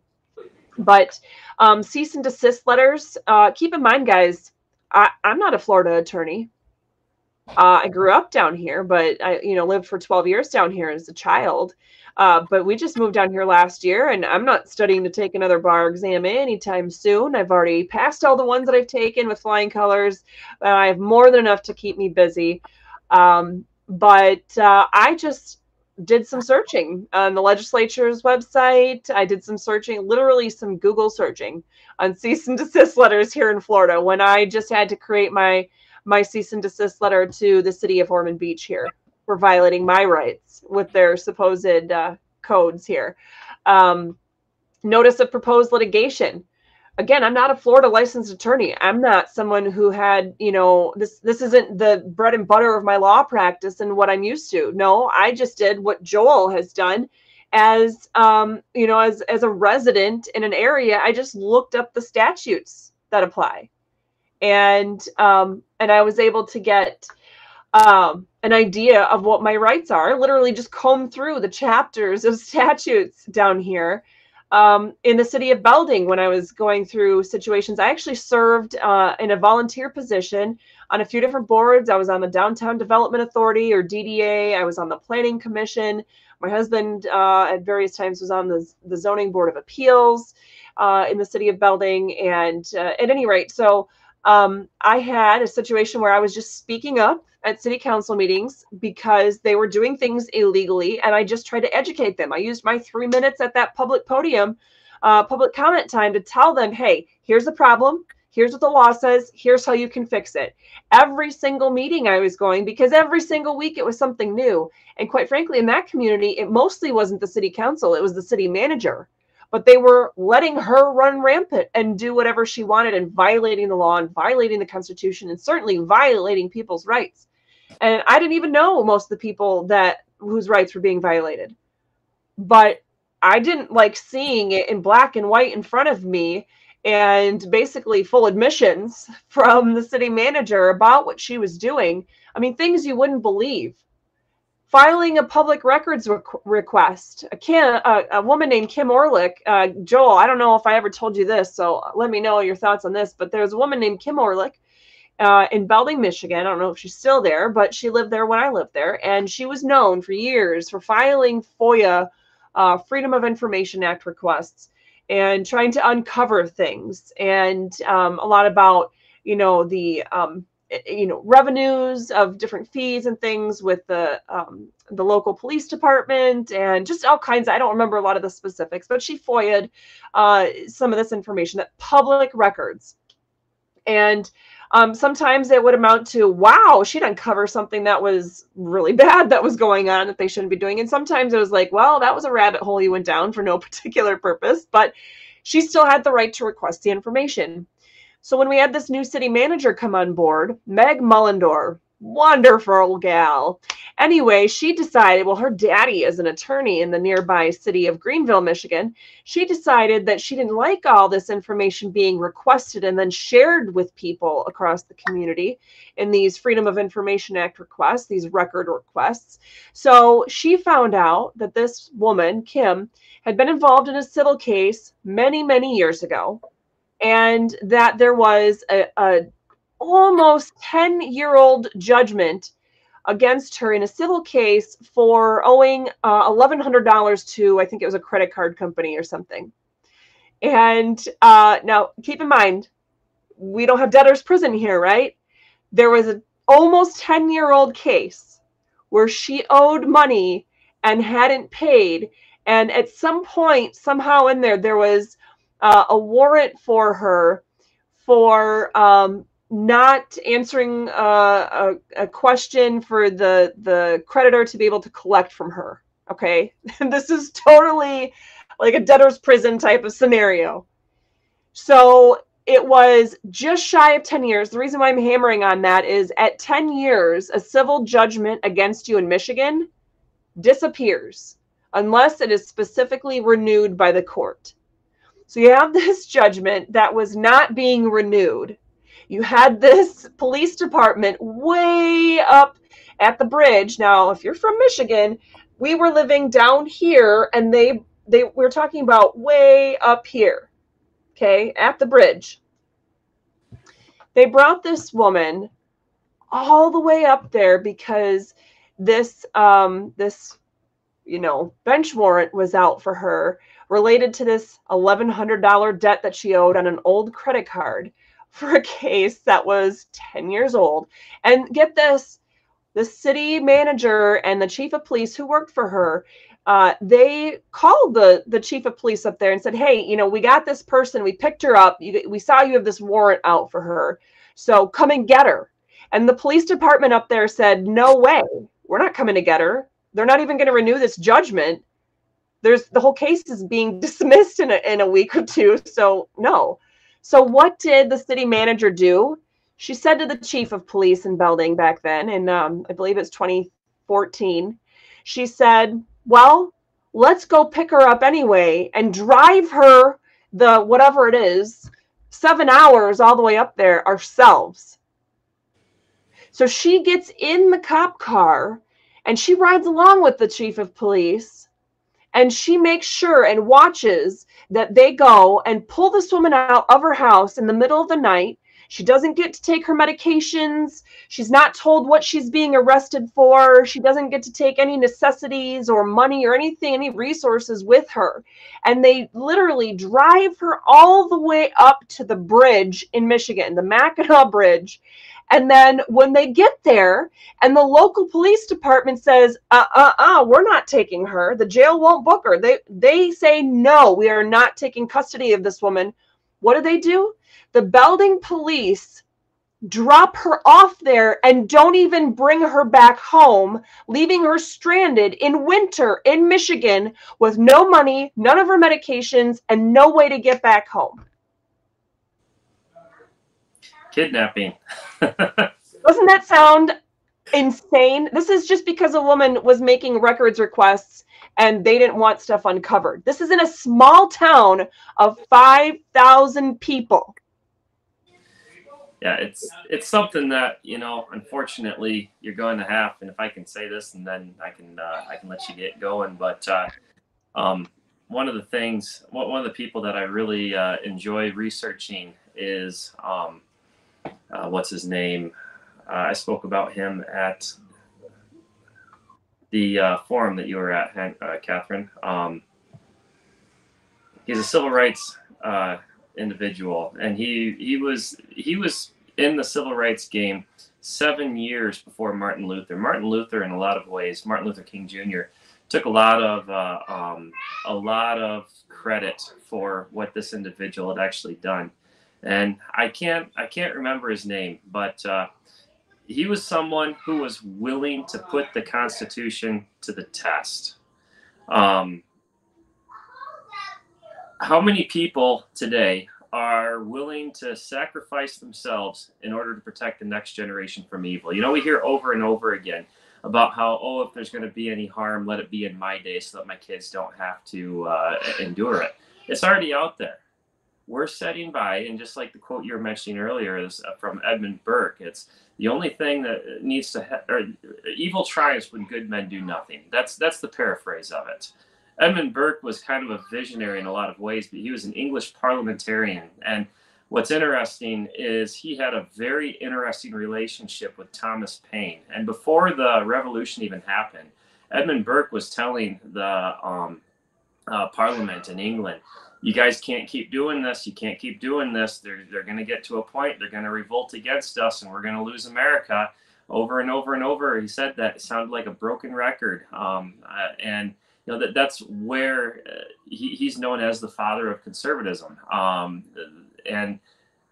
But um, cease and desist letters. Uh, keep in mind, guys, I, I'm not a Florida attorney. Uh, I grew up down here, but I, you know, lived for 12 years down here as a child. Uh, but we just moved down here last year, and I'm not studying to take another bar exam anytime soon. I've already passed all the ones that I've taken with flying colors. Uh, I have more than enough to keep me busy. Um, but uh, I just did some searching on the legislature's website. I did some searching, literally some Google searching on cease and desist letters here in Florida when I just had to create my my cease and desist letter to the city of Ormond Beach here for violating my rights with their supposed uh, codes here. Um, notice of proposed litigation. Again, I'm not a Florida licensed attorney. I'm not someone who had, you know, this this isn't the bread and butter of my law practice and what I'm used to. No, I just did what Joel has done as um, you know, as as a resident in an area, I just looked up the statutes that apply. And um and I was able to get um, an idea of what my rights are. Literally, just comb through the chapters of statutes down here. Um, in the city of Belding, when I was going through situations, I actually served uh, in a volunteer position on a few different boards. I was on the Downtown Development Authority or DDA. I was on the Planning Commission. My husband, uh, at various times, was on the, the Zoning Board of Appeals uh, in the city of Belding. And uh, at any rate, so um, I had a situation where I was just speaking up at city council meetings because they were doing things illegally and i just tried to educate them. I used my three minutes at that public podium uh, public comment time to tell them hey here's the problem. Here's what the law says. Here's how you can fix it. Every single meeting i was going because every single week it was something new. And quite frankly in that community it mostly wasn't the city council. It was the city manager but they were letting her run rampant and do whatever she wanted and violating the law and violating the constitution and certainly violating people's rights and I didn't even know most of the people that whose rights were being violated. But I didn't like seeing it in black and white in front of me and basically full admissions from the city manager about what she was doing. I mean, things you wouldn't believe. Filing a public records requ- request. A, Kim, a, a, woman named Kim Orlick, uh, Joel, I don't know if I ever told you this, so let me know your thoughts on this. But there's a woman named Kim Orlick uh, in Belding, Michigan. I don't know if she's still there, but she lived there when I lived there. And she was known for years for filing FOIA, uh, Freedom of Information Act requests, and trying to uncover things and um, a lot about, you know, the. Um, you know revenues of different fees and things with the um, the local police department and just all kinds i don't remember a lot of the specifics but she foia'd uh, some of this information that public records and um, sometimes it would amount to, wow, she'd uncover something that was really bad that was going on that they shouldn't be doing. And sometimes it was like, well, that was a rabbit hole you went down for no particular purpose. But she still had the right to request the information. So when we had this new city manager come on board, Meg Mullendor, wonderful gal. Anyway, she decided, well, her daddy is an attorney in the nearby city of Greenville, Michigan. She decided that she didn't like all this information being requested and then shared with people across the community in these Freedom of Information Act requests, these record requests. So she found out that this woman, Kim, had been involved in a civil case many, many years ago, and that there was a, a almost 10 year old judgment against her in a civil case for owing uh, $1,100 to, I think it was a credit card company or something. And uh, now keep in mind, we don't have debtor's prison here, right? There was an almost 10 year old case where she owed money and hadn't paid. And at some point, somehow in there, there was uh, a warrant for her for um, not answering uh, a, a question for the the creditor to be able to collect from her. Okay, this is totally like a debtor's prison type of scenario. So it was just shy of 10 years. The reason why I'm hammering on that is at 10 years, a civil judgment against you in Michigan disappears unless it is specifically renewed by the court. So you have this judgment that was not being renewed you had this police department way up at the bridge. Now, if you're from Michigan, we were living down here and they they we're talking about way up here. Okay, at the bridge. They brought this woman all the way up there because this um this you know bench warrant was out for her related to this $1100 debt that she owed on an old credit card for a case that was 10 years old. And get this the city manager and the chief of police who worked for her uh, they called the the chief of police up there and said hey you know we got this person. We picked her up. You, we saw you have this warrant out for her. So come and get her. And the police department up there said no way. We're not coming to get her. They're not even going to renew this judgment there's the whole case is being dismissed in a, in a week or two so no so, what did the city manager do? She said to the chief of police in Belding back then, and um, I believe it's 2014, she said, Well, let's go pick her up anyway and drive her the whatever it is, seven hours all the way up there ourselves. So she gets in the cop car and she rides along with the chief of police and she makes sure and watches that they go and pull this woman out of her house in the middle of the night. She doesn't get to take her medications. She's not told what she's being arrested for. She doesn't get to take any necessities or money or anything, any resources with her. And they literally drive her all the way up to the bridge in Michigan, the Mackinac Bridge. And then when they get there and the local police department says, uh uh uh, we're not taking her, the jail won't book her. They they say no, we are not taking custody of this woman. What do they do? The Belding police drop her off there and don't even bring her back home, leaving her stranded in winter in Michigan with no money, none of her medications, and no way to get back home kidnapping. Doesn't that sound insane? This is just because a woman was making records requests and they didn't want stuff uncovered. This is in a small town of 5,000 people. Yeah, it's it's something that you know. Unfortunately, you're going to have, and if I can say this, and then I can uh, I can let you get going. But uh, um, one of the things, one of the people that I really uh, enjoy researching is um, uh, what's his name? Uh, I spoke about him at the uh, forum that you were at, uh, Katherine. Um, he's a civil rights uh, individual, and he he was he was in the civil rights game seven years before Martin Luther. Martin Luther, in a lot of ways, Martin Luther King Jr. took a lot of uh, um, a lot of credit for what this individual had actually done and I can't I can't remember his name, but uh, he was someone who was willing to put the Constitution to the test. Um, how many people today are willing to sacrifice themselves in order to protect the next generation from evil? You know, we hear over and over again about how, oh, if there's going to be any harm, let it be in my day so that my kids don't have to uh, endure it. It's already out there. We're setting by, and just like the quote you were mentioning earlier is uh, from Edmund Burke, it's the only thing that needs to, ha- or evil triumphs when good men do nothing. That's that's the paraphrase of it. Edmund Burke was kind of a visionary in a lot of ways, but he was an English parliamentarian. And what's interesting is he had a very interesting relationship with Thomas Paine. And before the revolution even happened, Edmund Burke was telling the um, uh, parliament in England, you guys can't keep doing this. You can't keep doing this. They're, they're going to get to a point, they're going to revolt against us, and we're going to lose America over and over and over. He said that it sounded like a broken record. Um, uh, and you know that that's where uh, he, he's known as the father of conservatism um, and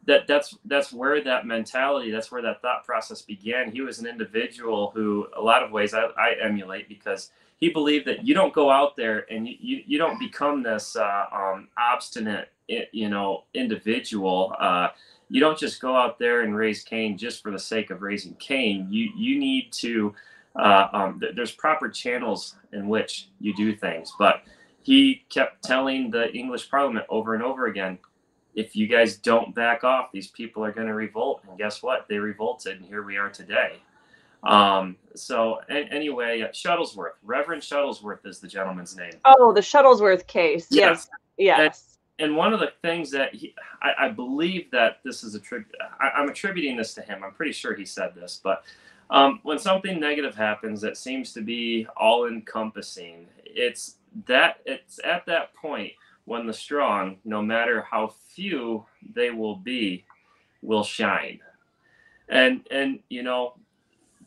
that that's that's where that mentality that's where that thought process began he was an individual who a lot of ways i, I emulate because he believed that you don't go out there and you, you, you don't become this uh, um, obstinate you know individual uh, you don't just go out there and raise Cain just for the sake of raising Cain. You you need to uh, um, th- there's proper channels in which you do things. But he kept telling the English Parliament over and over again, if you guys don't back off, these people are going to revolt. And guess what? They revolted, and here we are today. Um, so a- anyway, uh, Shuttlesworth, Reverend Shuttlesworth is the gentleman's name. Oh, the Shuttlesworth case. Yes. Yes. And, and one of the things that he, I, I believe that this is a tri- I, I'm attributing this to him. I'm pretty sure he said this, but um, when something negative happens that seems to be all encompassing, it's that it's at that point when the strong, no matter how few they will be, will shine. And and you know,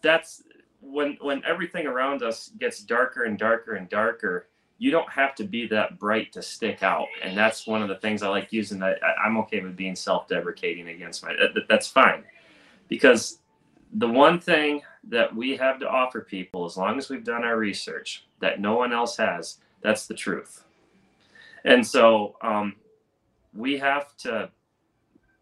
that's when when everything around us gets darker and darker and darker, you don't have to be that bright to stick out. And that's one of the things I like using. That I'm okay with being self-deprecating against my. That, that's fine, because the one thing that we have to offer people, as long as we've done our research, that no one else has, that's the truth. And so um, we have to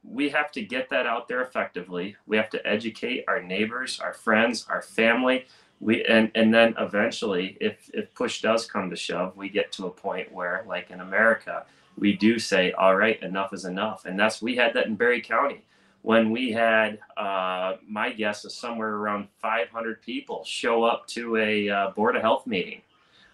we have to get that out there effectively. We have to educate our neighbors, our friends, our family. We and and then eventually, if if push does come to shove, we get to a point where, like in America, we do say, "All right, enough is enough," and that's we had that in Barry County. When we had uh, my guess is somewhere around 500 people show up to a uh, board of health meeting.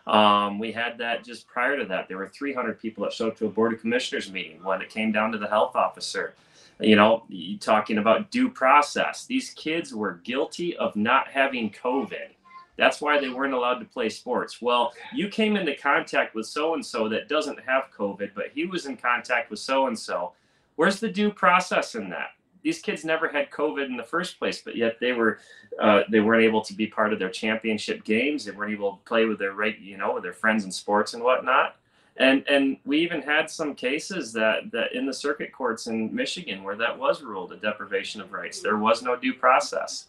Um, we had that just prior to that. There were 300 people that showed up to a board of commissioners meeting when it came down to the health officer you know talking about due process. These kids were guilty of not having covid. That's why they weren't allowed to play sports. Well you came into contact with so and so that doesn't have covid but he was in contact with so and so where's the due process in that? These kids never had COVID in the first place, but yet they were uh, they weren't able to be part of their championship games. They weren't able to play with their right, you know, with their friends in sports and whatnot. And and we even had some cases that that in the circuit courts in Michigan where that was ruled a deprivation of rights. There was no due process.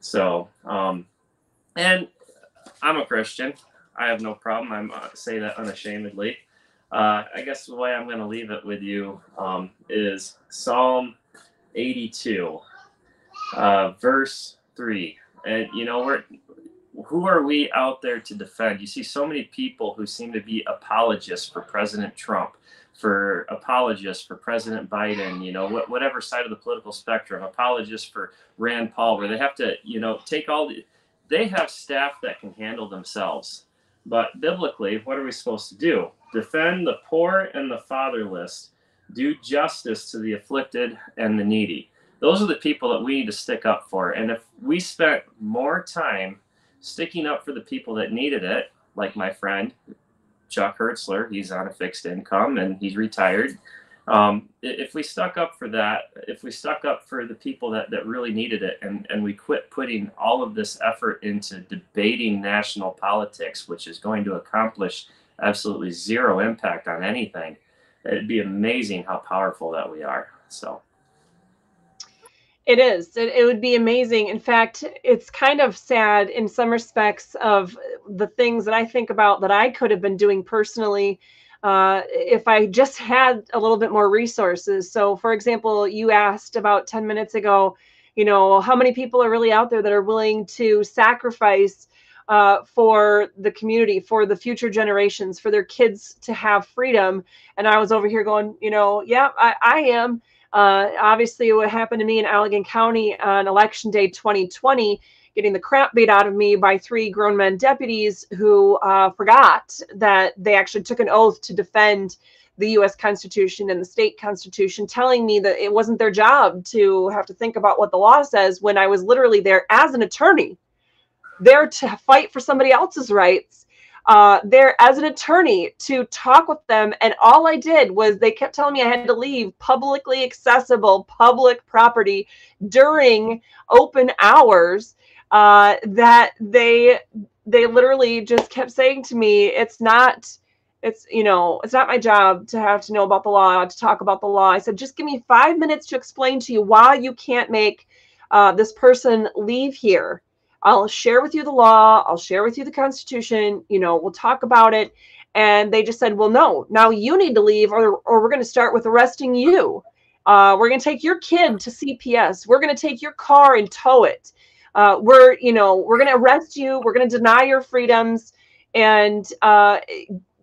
So um, and I'm a Christian. I have no problem. I'm uh, say that unashamedly. Uh, I guess the way I'm going to leave it with you um, is Psalm 82, uh, verse 3. And, you know, we're, who are we out there to defend? You see so many people who seem to be apologists for President Trump, for apologists for President Biden, you know, whatever side of the political spectrum, apologists for Rand Paul, where they have to, you know, take all the, they have staff that can handle themselves. But biblically, what are we supposed to do? Defend the poor and the fatherless do justice to the afflicted and the needy. Those are the people that we need to stick up for. And if we spent more time sticking up for the people that needed it, like my friend Chuck Hertzler, he's on a fixed income and he's retired. Um, if we stuck up for that, if we stuck up for the people that, that really needed it, and, and we quit putting all of this effort into debating national politics, which is going to accomplish absolutely zero impact on anything, it'd be amazing how powerful that we are. So it is. It, it, would be amazing. In fact, it's kind of sad in some respects of the things that I think about that I could have been doing personally uh, if I just had a little bit more resources. So, for example, you asked about 10 minutes ago, you know, how many people are really out there that are willing to sacrifice uh, for the community, for the future generations, for their kids to have freedom. And I was over here going, you know, yeah, I, I am. Uh, obviously, what happened to me in Allegan County on election day 2020 getting the crap beat out of me by three grown men deputies who uh, forgot that they actually took an oath to defend the US Constitution and the state constitution, telling me that it wasn't their job to have to think about what the law says when I was literally there as an attorney, there to fight for somebody else's rights. Uh, there as an attorney to talk with them. And all I did was they kept telling me I had to leave publicly accessible public property during open hours uh, that they they literally just kept saying to me, "It's not." It's you know it's not my job to have to know about the law to talk about the law. I said just give me five minutes to explain to you why you can't make uh, this person leave here. I'll share with you the law. I'll share with you the Constitution. You know, we'll talk about it. And they just said, well, no, now you need to leave, or, or we're going to start with arresting you. Uh, we're going to take your kid to CPS. We're going to take your car and tow it uh, we're you know we're going to arrest you we're going to deny your freedoms and uh,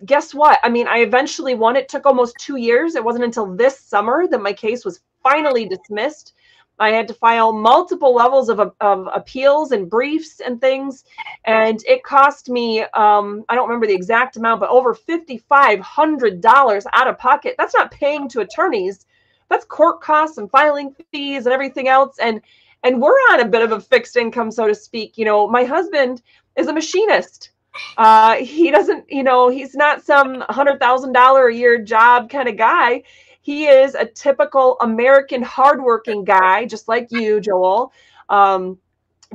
guess what i mean i eventually won it took almost two years it wasn't until this summer that my case was finally dismissed i had to file multiple levels of, of appeals and briefs and things and it cost me um, i don't remember the exact amount but over $5500 out of pocket that's not paying to attorneys that's court costs and filing fees and everything else and and we're on a bit of a fixed income, so to speak. You know, my husband is a machinist. Uh, he doesn't, you know, he's not some hundred thousand dollar a year job kind of guy. He is a typical American hardworking guy, just like you, Joel. Um,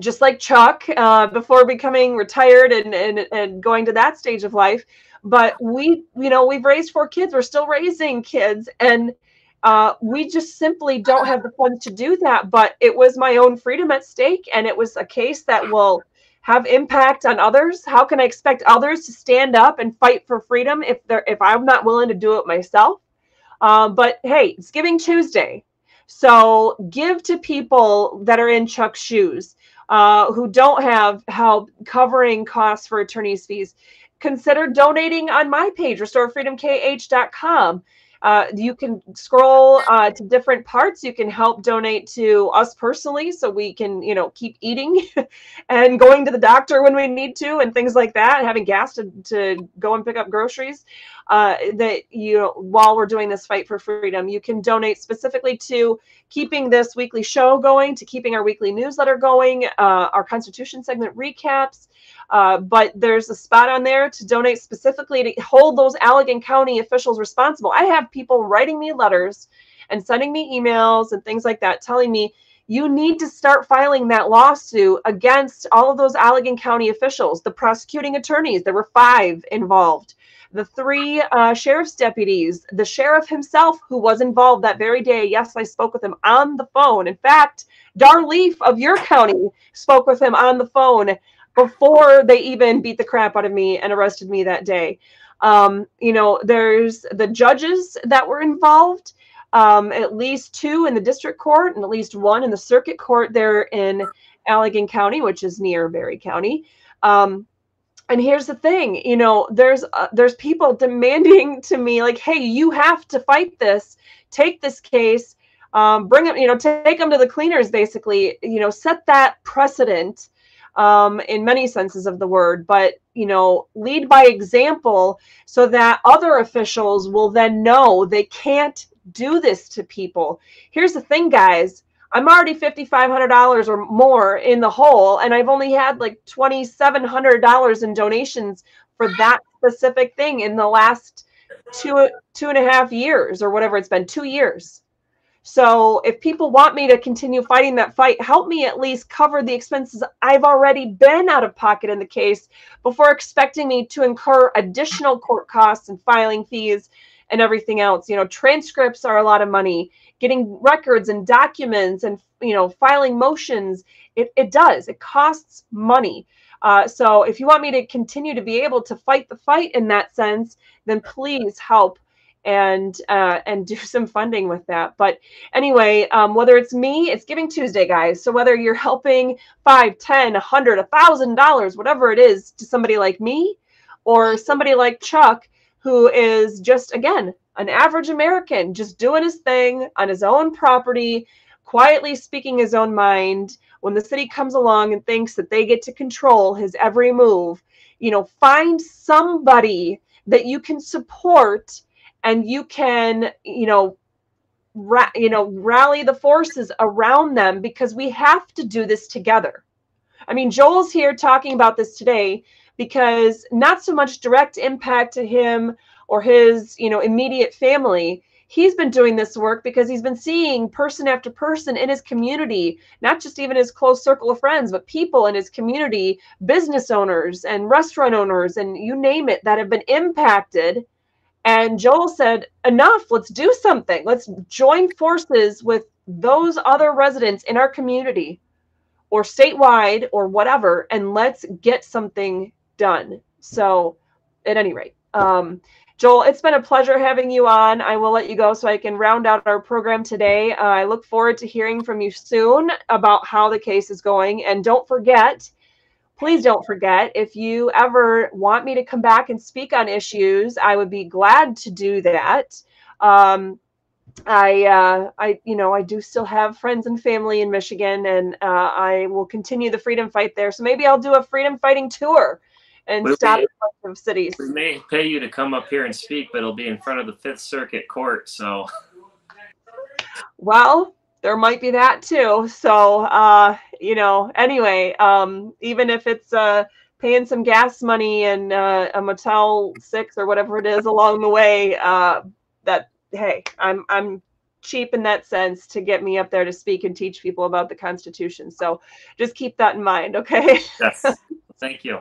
just like Chuck, uh, before becoming retired and, and and going to that stage of life. But we, you know, we've raised four kids. We're still raising kids, and uh, we just simply don't have the funds to do that. But it was my own freedom at stake, and it was a case that will have impact on others. How can I expect others to stand up and fight for freedom if they're if I'm not willing to do it myself? Um, but hey, it's Giving Tuesday, so give to people that are in Chuck's shoes. Uh, who don't have help covering costs for attorney's fees, consider donating on my page, restorefreedomkh.com. Uh, you can scroll uh, to different parts. You can help donate to us personally so we can, you know, keep eating and going to the doctor when we need to and things like that, having gas to, to go and pick up groceries. Uh, that you while we're doing this fight for freedom, you can donate specifically to keeping this weekly show going, to keeping our weekly newsletter going, uh, our Constitution segment recaps. Uh, but there's a spot on there to donate specifically to hold those Allegan County officials responsible. I have people writing me letters and sending me emails and things like that telling me you need to start filing that lawsuit against all of those Allegan County officials, the prosecuting attorneys. There were five involved, the three uh, sheriff's deputies, the sheriff himself who was involved that very day. Yes, I spoke with him on the phone. In fact, Dar Leaf of your county spoke with him on the phone before they even beat the crap out of me and arrested me that day. Um, you know, there's the judges that were involved, um, at least two in the district court and at least one in the circuit court there in Allegan County, which is near Barry County. Um, and here's the thing, you know, there's uh, there's people demanding to me like, hey, you have to fight this, take this case, um, bring them, you know, take them to the cleaners, basically, you know, set that precedent um, in many senses of the word, but you know, lead by example so that other officials will then know they can't do this to people. Here's the thing, guys. I'm already $5,500 or more in the hole, and I've only had like $2,700 in donations for that specific thing in the last two two and a half years or whatever it's been, two years. So if people want me to continue fighting that fight, help me at least cover the expenses I've already been out of pocket in the case before expecting me to incur additional court costs and filing fees and everything else. You know, transcripts are a lot of money. Getting records and documents and you know filing motions, it, it does. It costs money. Uh, so if you want me to continue to be able to fight the fight in that sense, then please help and uh, and do some funding with that. But anyway, um, whether it's me, it's Giving Tuesday, guys. So whether you're helping five, ten, a hundred, a thousand dollars, whatever it is, to somebody like me, or somebody like Chuck, who is just again an average American, just doing his thing on his own property, quietly speaking his own mind. When the city comes along and thinks that they get to control his every move, you know, find somebody that you can support and you can you know ra- you know rally the forces around them because we have to do this together i mean joel's here talking about this today because not so much direct impact to him or his you know immediate family he's been doing this work because he's been seeing person after person in his community not just even his close circle of friends but people in his community business owners and restaurant owners and you name it that have been impacted and Joel said, Enough, let's do something. Let's join forces with those other residents in our community or statewide or whatever, and let's get something done. So, at any rate, um, Joel, it's been a pleasure having you on. I will let you go so I can round out our program today. Uh, I look forward to hearing from you soon about how the case is going. And don't forget, please don't forget if you ever want me to come back and speak on issues i would be glad to do that um, i uh, i you know i do still have friends and family in michigan and uh, i will continue the freedom fight there so maybe i'll do a freedom fighting tour and we'll stop in a bunch of cities we may pay you to come up here and speak but it'll be in front of the fifth circuit court so well there might be that too. So, uh, you know, anyway, um, even if it's uh, paying some gas money and uh, a Motel Six or whatever it is along the way, uh, that hey, I'm I'm cheap in that sense to get me up there to speak and teach people about the Constitution. So, just keep that in mind, okay? Yes. Thank you.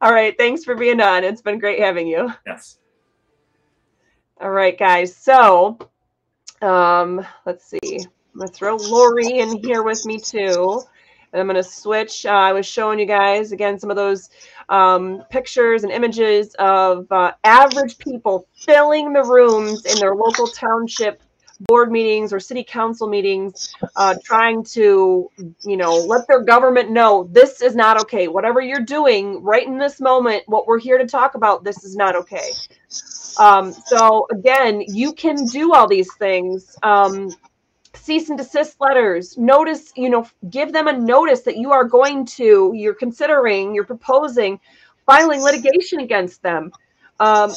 All right. Thanks for being on. It's been great having you. Yes. All right, guys. So, um, let's see. I'm gonna throw Lori in here with me too. And I'm gonna switch. Uh, I was showing you guys again some of those um, pictures and images of uh, average people filling the rooms in their local township board meetings or city council meetings, uh, trying to, you know, let their government know this is not okay. Whatever you're doing right in this moment, what we're here to talk about, this is not okay. Um, so again, you can do all these things. Um, cease and desist letters notice you know give them a notice that you are going to you're considering you're proposing filing litigation against them um,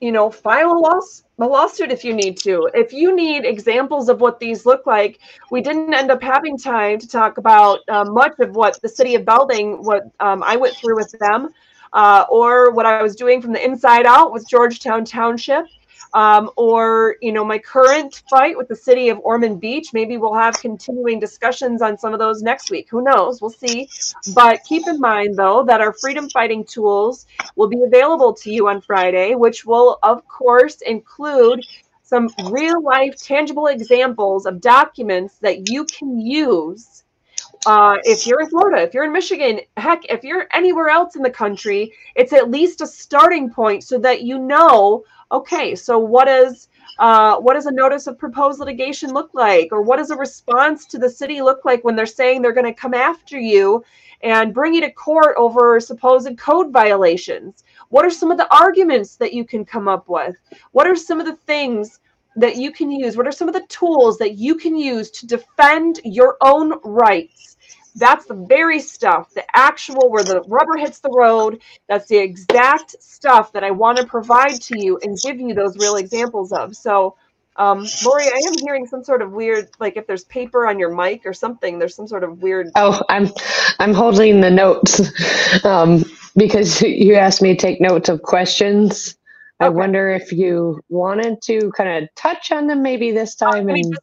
you know file a, loss, a lawsuit if you need to. If you need examples of what these look like we didn't end up having time to talk about uh, much of what the city of belding what um, i went through with them uh, or what i was doing from the inside out with georgetown township um, or you know my current fight with the city of Ormond Beach. Maybe we'll have continuing discussions on some of those next week. Who knows? We'll see. But keep in mind though that our freedom fighting tools will be available to you on Friday, which will of course include some real life tangible examples of documents that you can use uh, if you're in Florida, if you're in Michigan, heck, if you're anywhere else in the country, it's at least a starting point so that you know okay, so what is uh, what does a notice of proposed litigation look like? Or what does a response to the city look like when they're saying they're going to come after you and bring you to court over supposed code violations? What are some of the arguments that you can come up with? What are some of the things that you can use? What are some of the tools that you can use to defend your own rights? That's the very stuff, the actual where the rubber hits the road. That's the exact stuff that I want to provide to you and give you those real examples of. So, um, Lori, I am hearing some sort of weird, like if there's paper on your mic or something, there's some sort of weird. Oh, I'm, I'm holding the notes um, because you asked me to take notes of questions. Okay. I wonder if you wanted to kind of touch on them maybe this time. and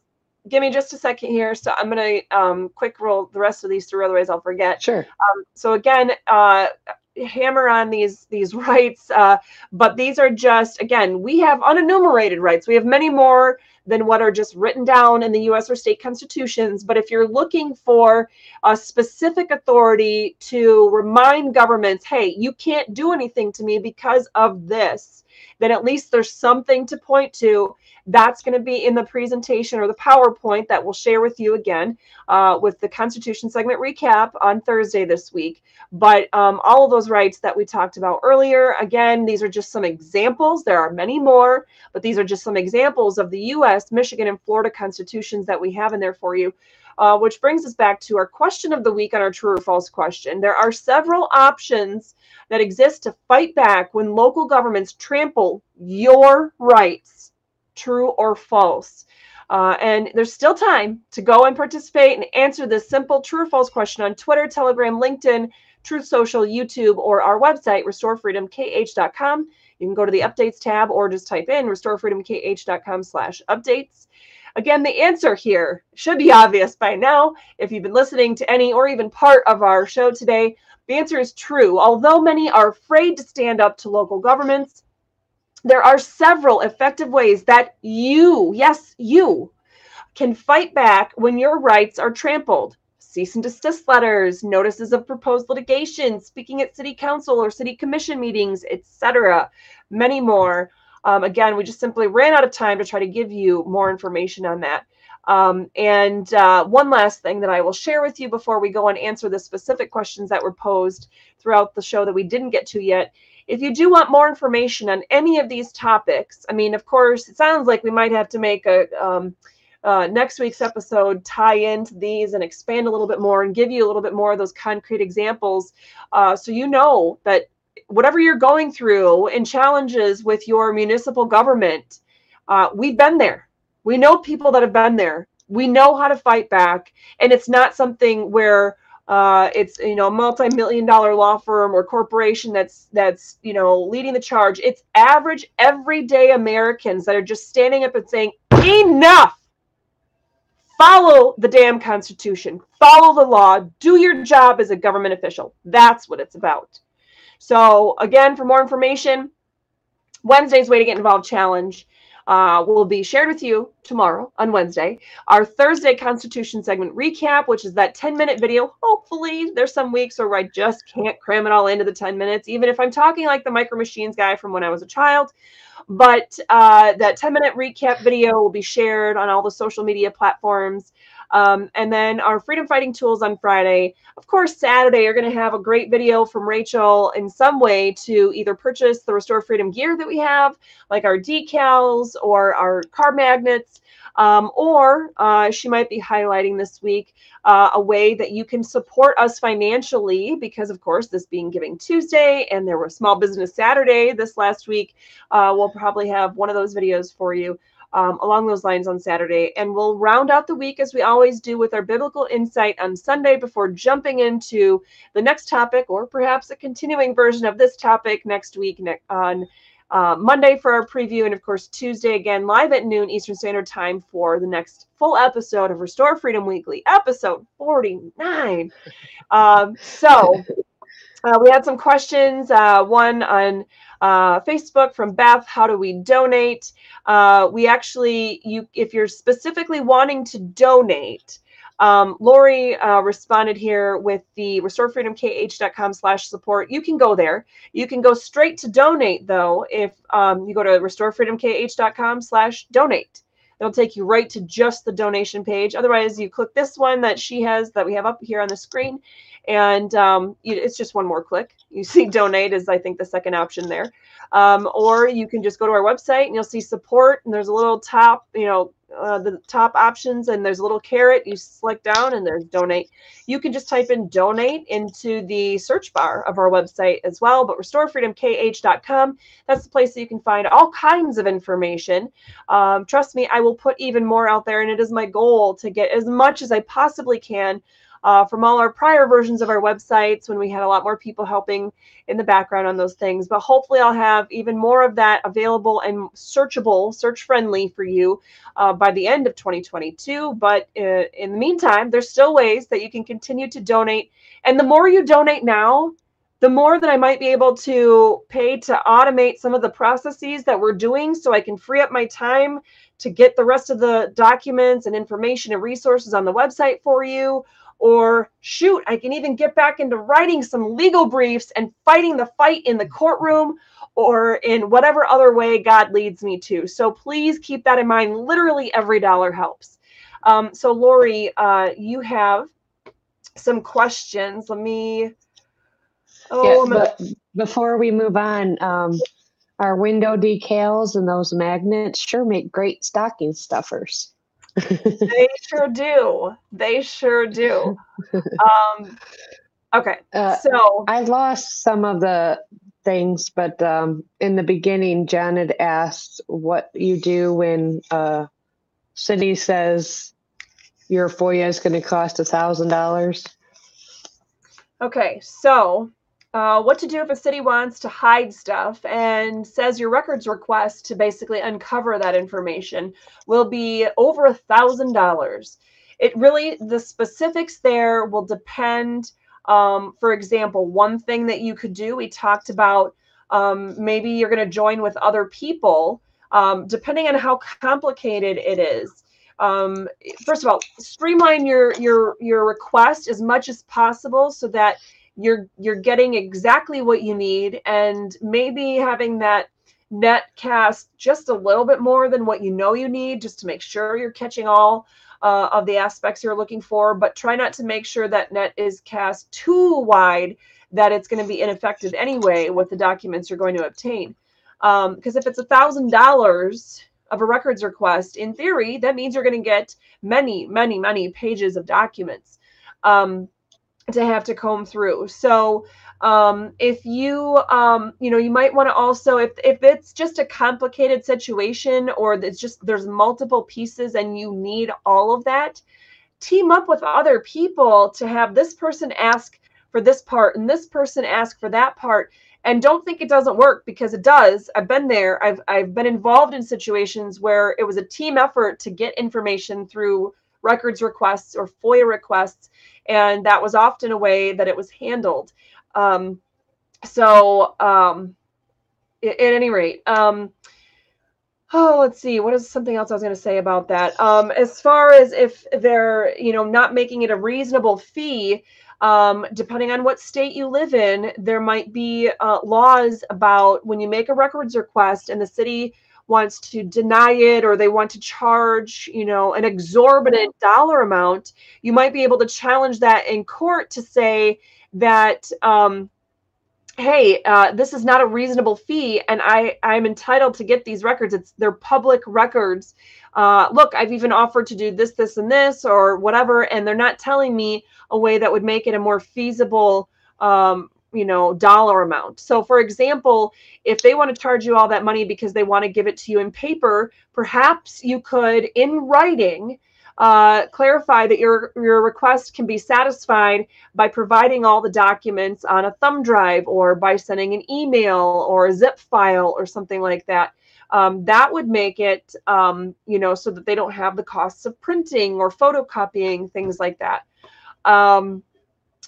give me just a second here. So I'm going to um, quick roll the rest of these through, otherwise I'll forget. Sure. Um, so again, uh, hammer on these these rights, uh, but these are just again we have unenumerated rights. We have many more than what are just written down in the US or state constitutions. But if you're looking for a specific authority to remind governments, hey, you can't do anything to me because of this, then at least there's something to point to that's going to be in the presentation or the PowerPoint that we'll share with you again uh, with the Constitution segment recap on Thursday this week. But um, all of those rights that we talked about earlier, again, these are just some examples. There are many more, but these are just some examples of the US, Michigan, and Florida constitutions that we have in there for you. Uh, which brings us back to our question of the week on our true or false question. There are several options that exist to fight back when local governments trample your rights true or false. Uh, and there's still time to go and participate and answer this simple true or false question on Twitter, Telegram, LinkedIn, Truth Social, YouTube, or our website, restorefreedomkh.com. You can go to the updates tab or just type in restorefreedomkh.com slash updates. Again, the answer here should be obvious by now. If you've been listening to any or even part of our show today, the answer is true. Although many are afraid to stand up to local governments, there are several effective ways that you, yes, you, can fight back when your rights are trampled. Cease and desist letters, notices of proposed litigation, speaking at city council or city commission meetings, etc. Many more. Um, again, we just simply ran out of time to try to give you more information on that. Um, and uh, one last thing that I will share with you before we go and answer the specific questions that were posed throughout the show that we didn't get to yet if you do want more information on any of these topics, I mean, of course, it sounds like we might have to make a um, uh, next week's episode tie into these and expand a little bit more and give you a little bit more of those concrete examples uh, so you know that whatever you're going through and challenges with your municipal government, uh, we've been there. We know people that have been there. We know how to fight back. And it's not something where uh, it's you know a multi-million dollar law firm or corporation that's that's you know leading the charge it's average everyday americans that are just standing up and saying enough follow the damn constitution follow the law do your job as a government official that's what it's about so again for more information wednesday's way to get involved challenge uh, will be shared with you tomorrow on Wednesday. Our Thursday Constitution segment recap, which is that 10 minute video. Hopefully, there's some weeks where I just can't cram it all into the 10 minutes, even if I'm talking like the Micro Machines guy from when I was a child. But uh, that 10 minute recap video will be shared on all the social media platforms. Um, and then our freedom fighting tools on Friday. Of course, Saturday, you're going to have a great video from Rachel in some way to either purchase the Restore Freedom gear that we have, like our decals or our car magnets. Um, or uh, she might be highlighting this week uh, a way that you can support us financially because, of course, this being Giving Tuesday and there was Small Business Saturday this last week, uh, we'll probably have one of those videos for you um, along those lines on Saturday. And we'll round out the week as we always do with our biblical insight on Sunday before jumping into the next topic or perhaps a continuing version of this topic next week on uh, Monday for our preview. And of course, Tuesday again, live at noon Eastern Standard Time for the next full episode of Restore Freedom Weekly, episode 49. Um, so uh, we had some questions. Uh, one on uh, Facebook from Beth. How do we donate? Uh, we actually, you, if you're specifically wanting to donate, um, Lori uh, responded here with the restorefreedomkh.com slash support. You can go there. You can go straight to donate though. If um, you go to restorefreedomkh.com slash donate, it'll take you right to just the donation page. Otherwise you click this one that she has that we have up here on the screen and um, it's just one more click. You see donate is I think the second option there. Um, or you can just go to our website and you'll see support and there's a little top, you know, uh, the top options and there's a little caret you select down and there's donate. You can just type in donate into the search bar of our website as well but restorefreedomkh.com that's the place that you can find all kinds of information. Um, trust me i will put even more out there and it is my goal to get as much as i possibly can uh, from all our prior versions of our websites when we had a lot more people helping in the background on those things. But hopefully, I'll have even more of that available and searchable, search friendly for you uh, by the end of 2022. But uh, in the meantime, there's still ways that you can continue to donate. And the more you donate now, the more that I might be able to pay to automate some of the processes that we're doing so I can free up my time to get the rest of the documents and information and resources on the website for you. Or shoot, I can even get back into writing some legal briefs and fighting the fight in the courtroom or in whatever other way God leads me to. So please keep that in mind. Literally every dollar helps. Um, so Lori, uh, you have some questions. Let me Oh, yeah, but before we move on, um, our window decals and those magnets sure make great stocking stuffers. They sure do. They sure do. Um, okay, uh, so I lost some of the things, but um, in the beginning, Janet asked what you do when uh, city says your FOIA is going to cost a thousand dollars. Okay, so uh, what to do if a city wants to hide stuff and says your records request to basically uncover that information will be over a thousand dollars. It really, the specifics there will depend. Um, for example, one thing that you could do, we talked about um, maybe you're going to join with other people, um, depending on how complicated it is. Um, first of all, streamline your your your request as much as possible so that you're you're getting exactly what you need and maybe having that net cast just a little bit more than what you know you need just to make sure you're catching all uh, of the aspects you're looking for but try not to make sure that net is cast too wide that it's going to be ineffective anyway with the documents you're going to obtain. Because um, if it's a thousand dollars of a records request in theory that means you're going to get many many many pages of documents. Um, to have to comb through. So um, if you um, you know you might want to also if if it's just a complicated situation or it's just there's multiple pieces and you need all of that, team up with other people to have this person ask for this part and this person ask for that part. And don't think it doesn't work because it does. I've been there. I've i've been involved in situations where it was a team effort to get information through records requests or foia requests and that was often a way that it was handled. Um, so, um, at, any rate, um, oh, let's see, what is something else I was going to say about that? Um, as far as if they're, you know, not making it a reasonable fee, um, depending on what state you live in, there might be uh, laws about when you make a records request and the city wants to deny it or they want to charge, you know, an exorbitant dollar amount, you might be able to challenge that in court to say that, um, hey, uh, this is not a reasonable fee, and I I'm entitled to get these records. It's they're public records. Uh, look, I've even offered to do this, this, and this, or whatever, and they're not telling me a way that would make it a more feasible um, you know dollar amount. So for example if they want to charge you all that money because they want to give it to you in paper perhaps you could in writing uh, clarify that your your request can be satisfied by providing all the documents on a thumb drive or by sending an email or a zip file or something like that. Um, that would make it um, you know so that they don't have the costs of printing or photocopying things like that. Um,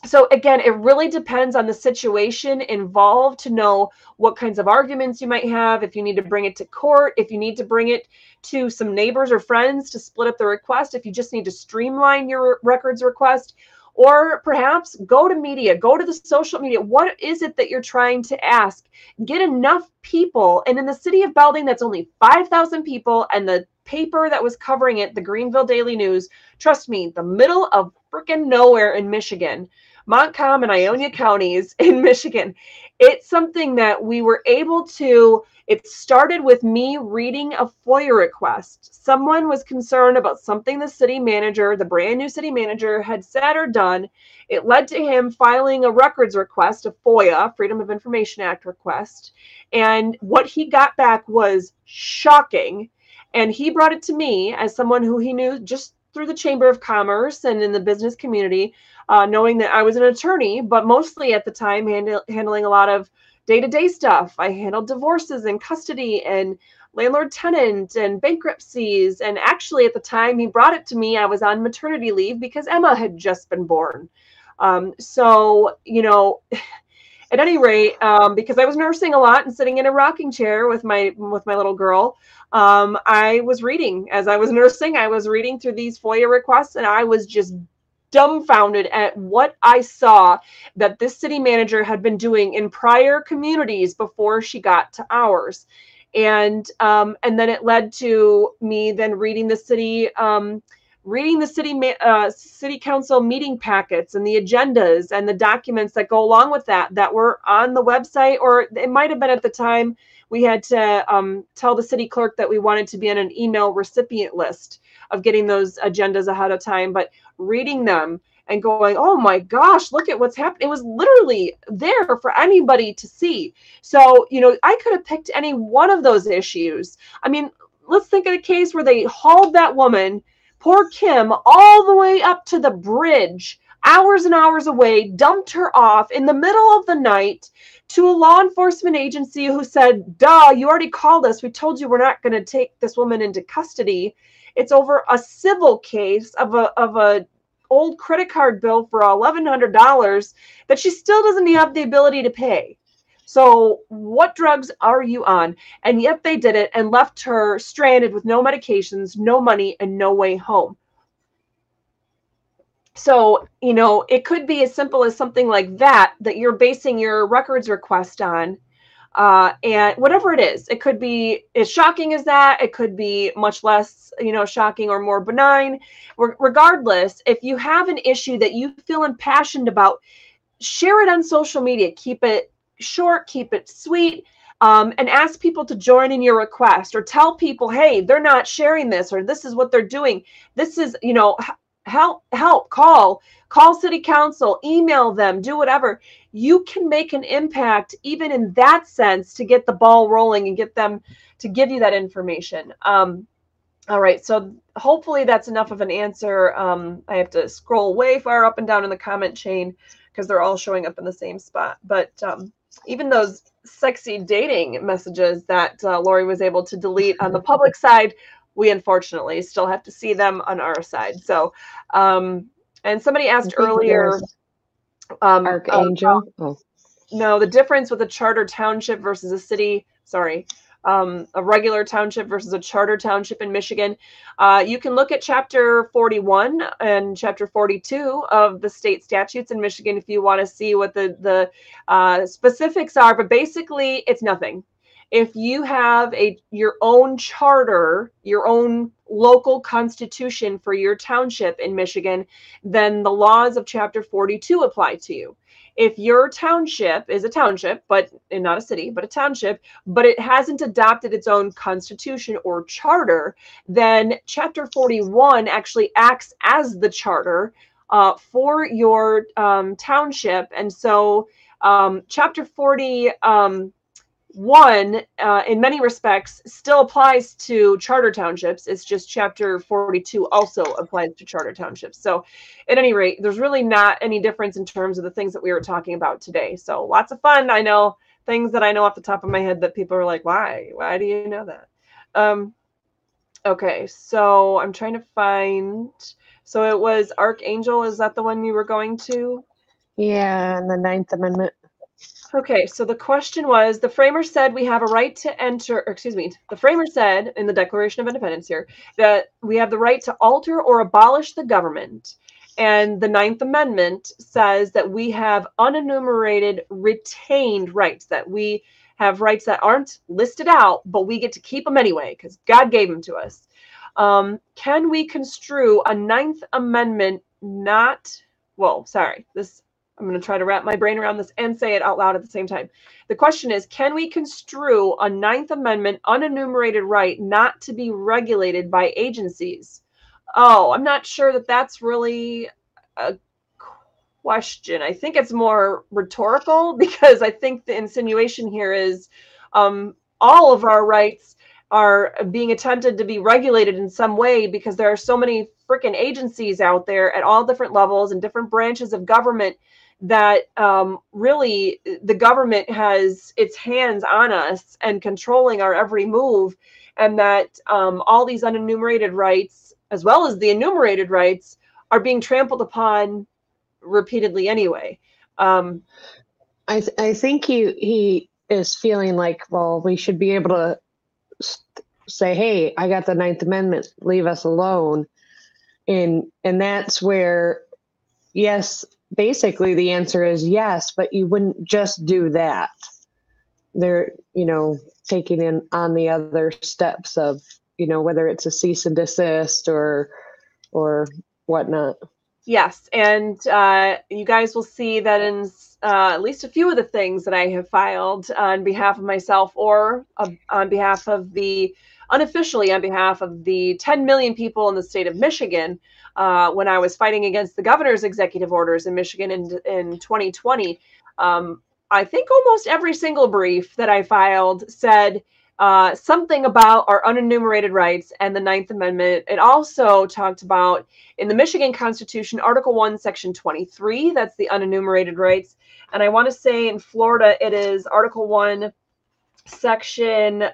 so again it really depends on the situation involved to know what kinds of arguments you might have if you need to bring it to court if you need to bring it to some neighbors or friends to split up the request if you just need to streamline your records request or perhaps go to media go to the social media. What is it that you're trying to ask? Get enough people and in the city of belding that's only 5000 people and the paper that was covering it the greenville daily news trust me the middle of freaking nowhere in michigan Montcalm and Ionia counties in Michigan. It's something that we were able to. It started with me reading a FOIA request. Someone was concerned about something the city manager, the brand new city manager, had said or done. It led to him filing a records request, a FOIA, Freedom of Information Act request. And what he got back was shocking. And he brought it to me as someone who he knew just through the Chamber of Commerce and in the business community uh, knowing that I was an attorney, but mostly at the time handle, handling a lot of day to day stuff. I handled divorces and custody and landlord tenant and bankruptcies. And actually, at the time he brought it to me, I was on maternity leave because Emma had just been born. Um, so, you know, at any rate, um, because I was nursing a lot and sitting in a rocking chair with my with my little girl, um, I was reading as I was nursing. I was reading through these FOIA requests, and I was just dumbfounded at what I saw that this city manager had been doing in prior communities before she got to ours. And um, and then it led to me then reading the city um, reading the city uh, city council meeting packets and the agendas and the documents that go along with that that were on the website or it might have been at the time we had to um, tell the city clerk that we wanted to be on an email recipient list of getting those agendas ahead of time but reading them and going, oh my gosh, look at what's happening. It was literally there for anybody to see. So, you know, I could have picked any one of those issues. I mean, let's think of a case where they hauled that woman, poor Kim, all the way up to the bridge, hours and hours away, dumped her off in the middle of the night to a law enforcement agency who said, duh, you already called us. We told you we're not going to take this woman into custody. It's over a civil case of a of a old credit card bill for $1100 that she still doesn't have the ability to pay. So, what drugs are you on? And yet they did it and left her stranded with no medications, no money, and no way home. So, you know, it could be as simple as something like that that you're basing your records request on uh, and whatever it is it could be as shocking as that it could be much less you know shocking or more benign Re- regardless if you have an issue that you feel impassioned about share it on social media keep it short keep it sweet um, and ask people to join in your request or tell people hey they're not sharing this or this is what they're doing. This is you know help help call call city council email them do whatever. You can make an impact even in that sense to get the ball rolling and get them to give you that information. Um, all right so hopefully that's enough of an answer. Um, i have to scroll way far up and down in the comment chain because they're all showing up in the same spot but um, even those sexy dating messages that uh, lori was able to delete on the public side we unfortunately still have to see them on our side. So, um, and somebody asked earlier, um, Archangel. Oh. No, the difference with a charter township versus a city. Sorry, um, a regular township versus a charter township in Michigan. Uh, you can look at chapter 41 and chapter 42 of the state statutes in Michigan if you want to see what the the uh, specifics are. But basically, it's nothing if you have a your own charter, your own local constitution for your township in Michigan, then the laws of chapter 42 apply to you. If your township is a township, but not a city, but a township, but it hasn't adopted its own constitution or charter, then chapter 41 actually acts as the charter uh, for your um, township. And so um, chapter 40 um, one, uh, in many respects, still applies to charter townships. It's just chapter 42 also applies to charter townships. So, at any rate, there's really not any difference in terms of the things that we were talking about today. So, lots of fun. I know things that I know off the top of my head that people are like, why? Why do you know that? Um, okay, so I'm trying to find. So, it was Archangel. Is that the one you were going to? Yeah, and the Ninth Amendment. Okay, so the question was the framers said we have a right to enter, excuse me, the framers said in the Declaration of Independence here that we have the right to alter or abolish the government. And the Ninth Amendment says that we have unenumerated retained rights, that we have rights that aren't listed out, but we get to keep them anyway because God gave them to us. Um, can we construe a Ninth Amendment not, well, sorry, this I'm going to try to wrap my brain around this and say it out loud at the same time. The question is Can we construe a Ninth Amendment unenumerated right not to be regulated by agencies? Oh, I'm not sure that that's really a question. I think it's more rhetorical because I think the insinuation here is um, all of our rights are being attempted to be regulated in some way because there are so many freaking agencies out there at all different levels and different branches of government that um, really the government has its hands on us and controlling our every move, and that um, all these unenumerated rights, as well as the enumerated rights, are being trampled upon repeatedly anyway. Um, I th- I think he he is feeling like, well, we should be able to say, hey, I got the Ninth Amendment, leave us alone, and and that's where, yes, basically the answer is yes, but you wouldn't just do that. They're you know taking in on the other steps of you know whether it's a cease and desist or or whatnot. Yes, and uh, you guys will see that in uh, at least a few of the things that I have filed on behalf of myself or uh, on behalf of the unofficially on behalf of the 10 million people in the state of Michigan uh, when I was fighting against the governor's executive orders in Michigan in, in 2020. Um, I think almost every single brief that I filed said uh, something about our unenumerated rights and the Ninth Amendment. It also talked about in the Michigan Constitution, Article 1, Section 23, that's the unenumerated rights. And I want to say in Florida, it is Article 1, Section. Um,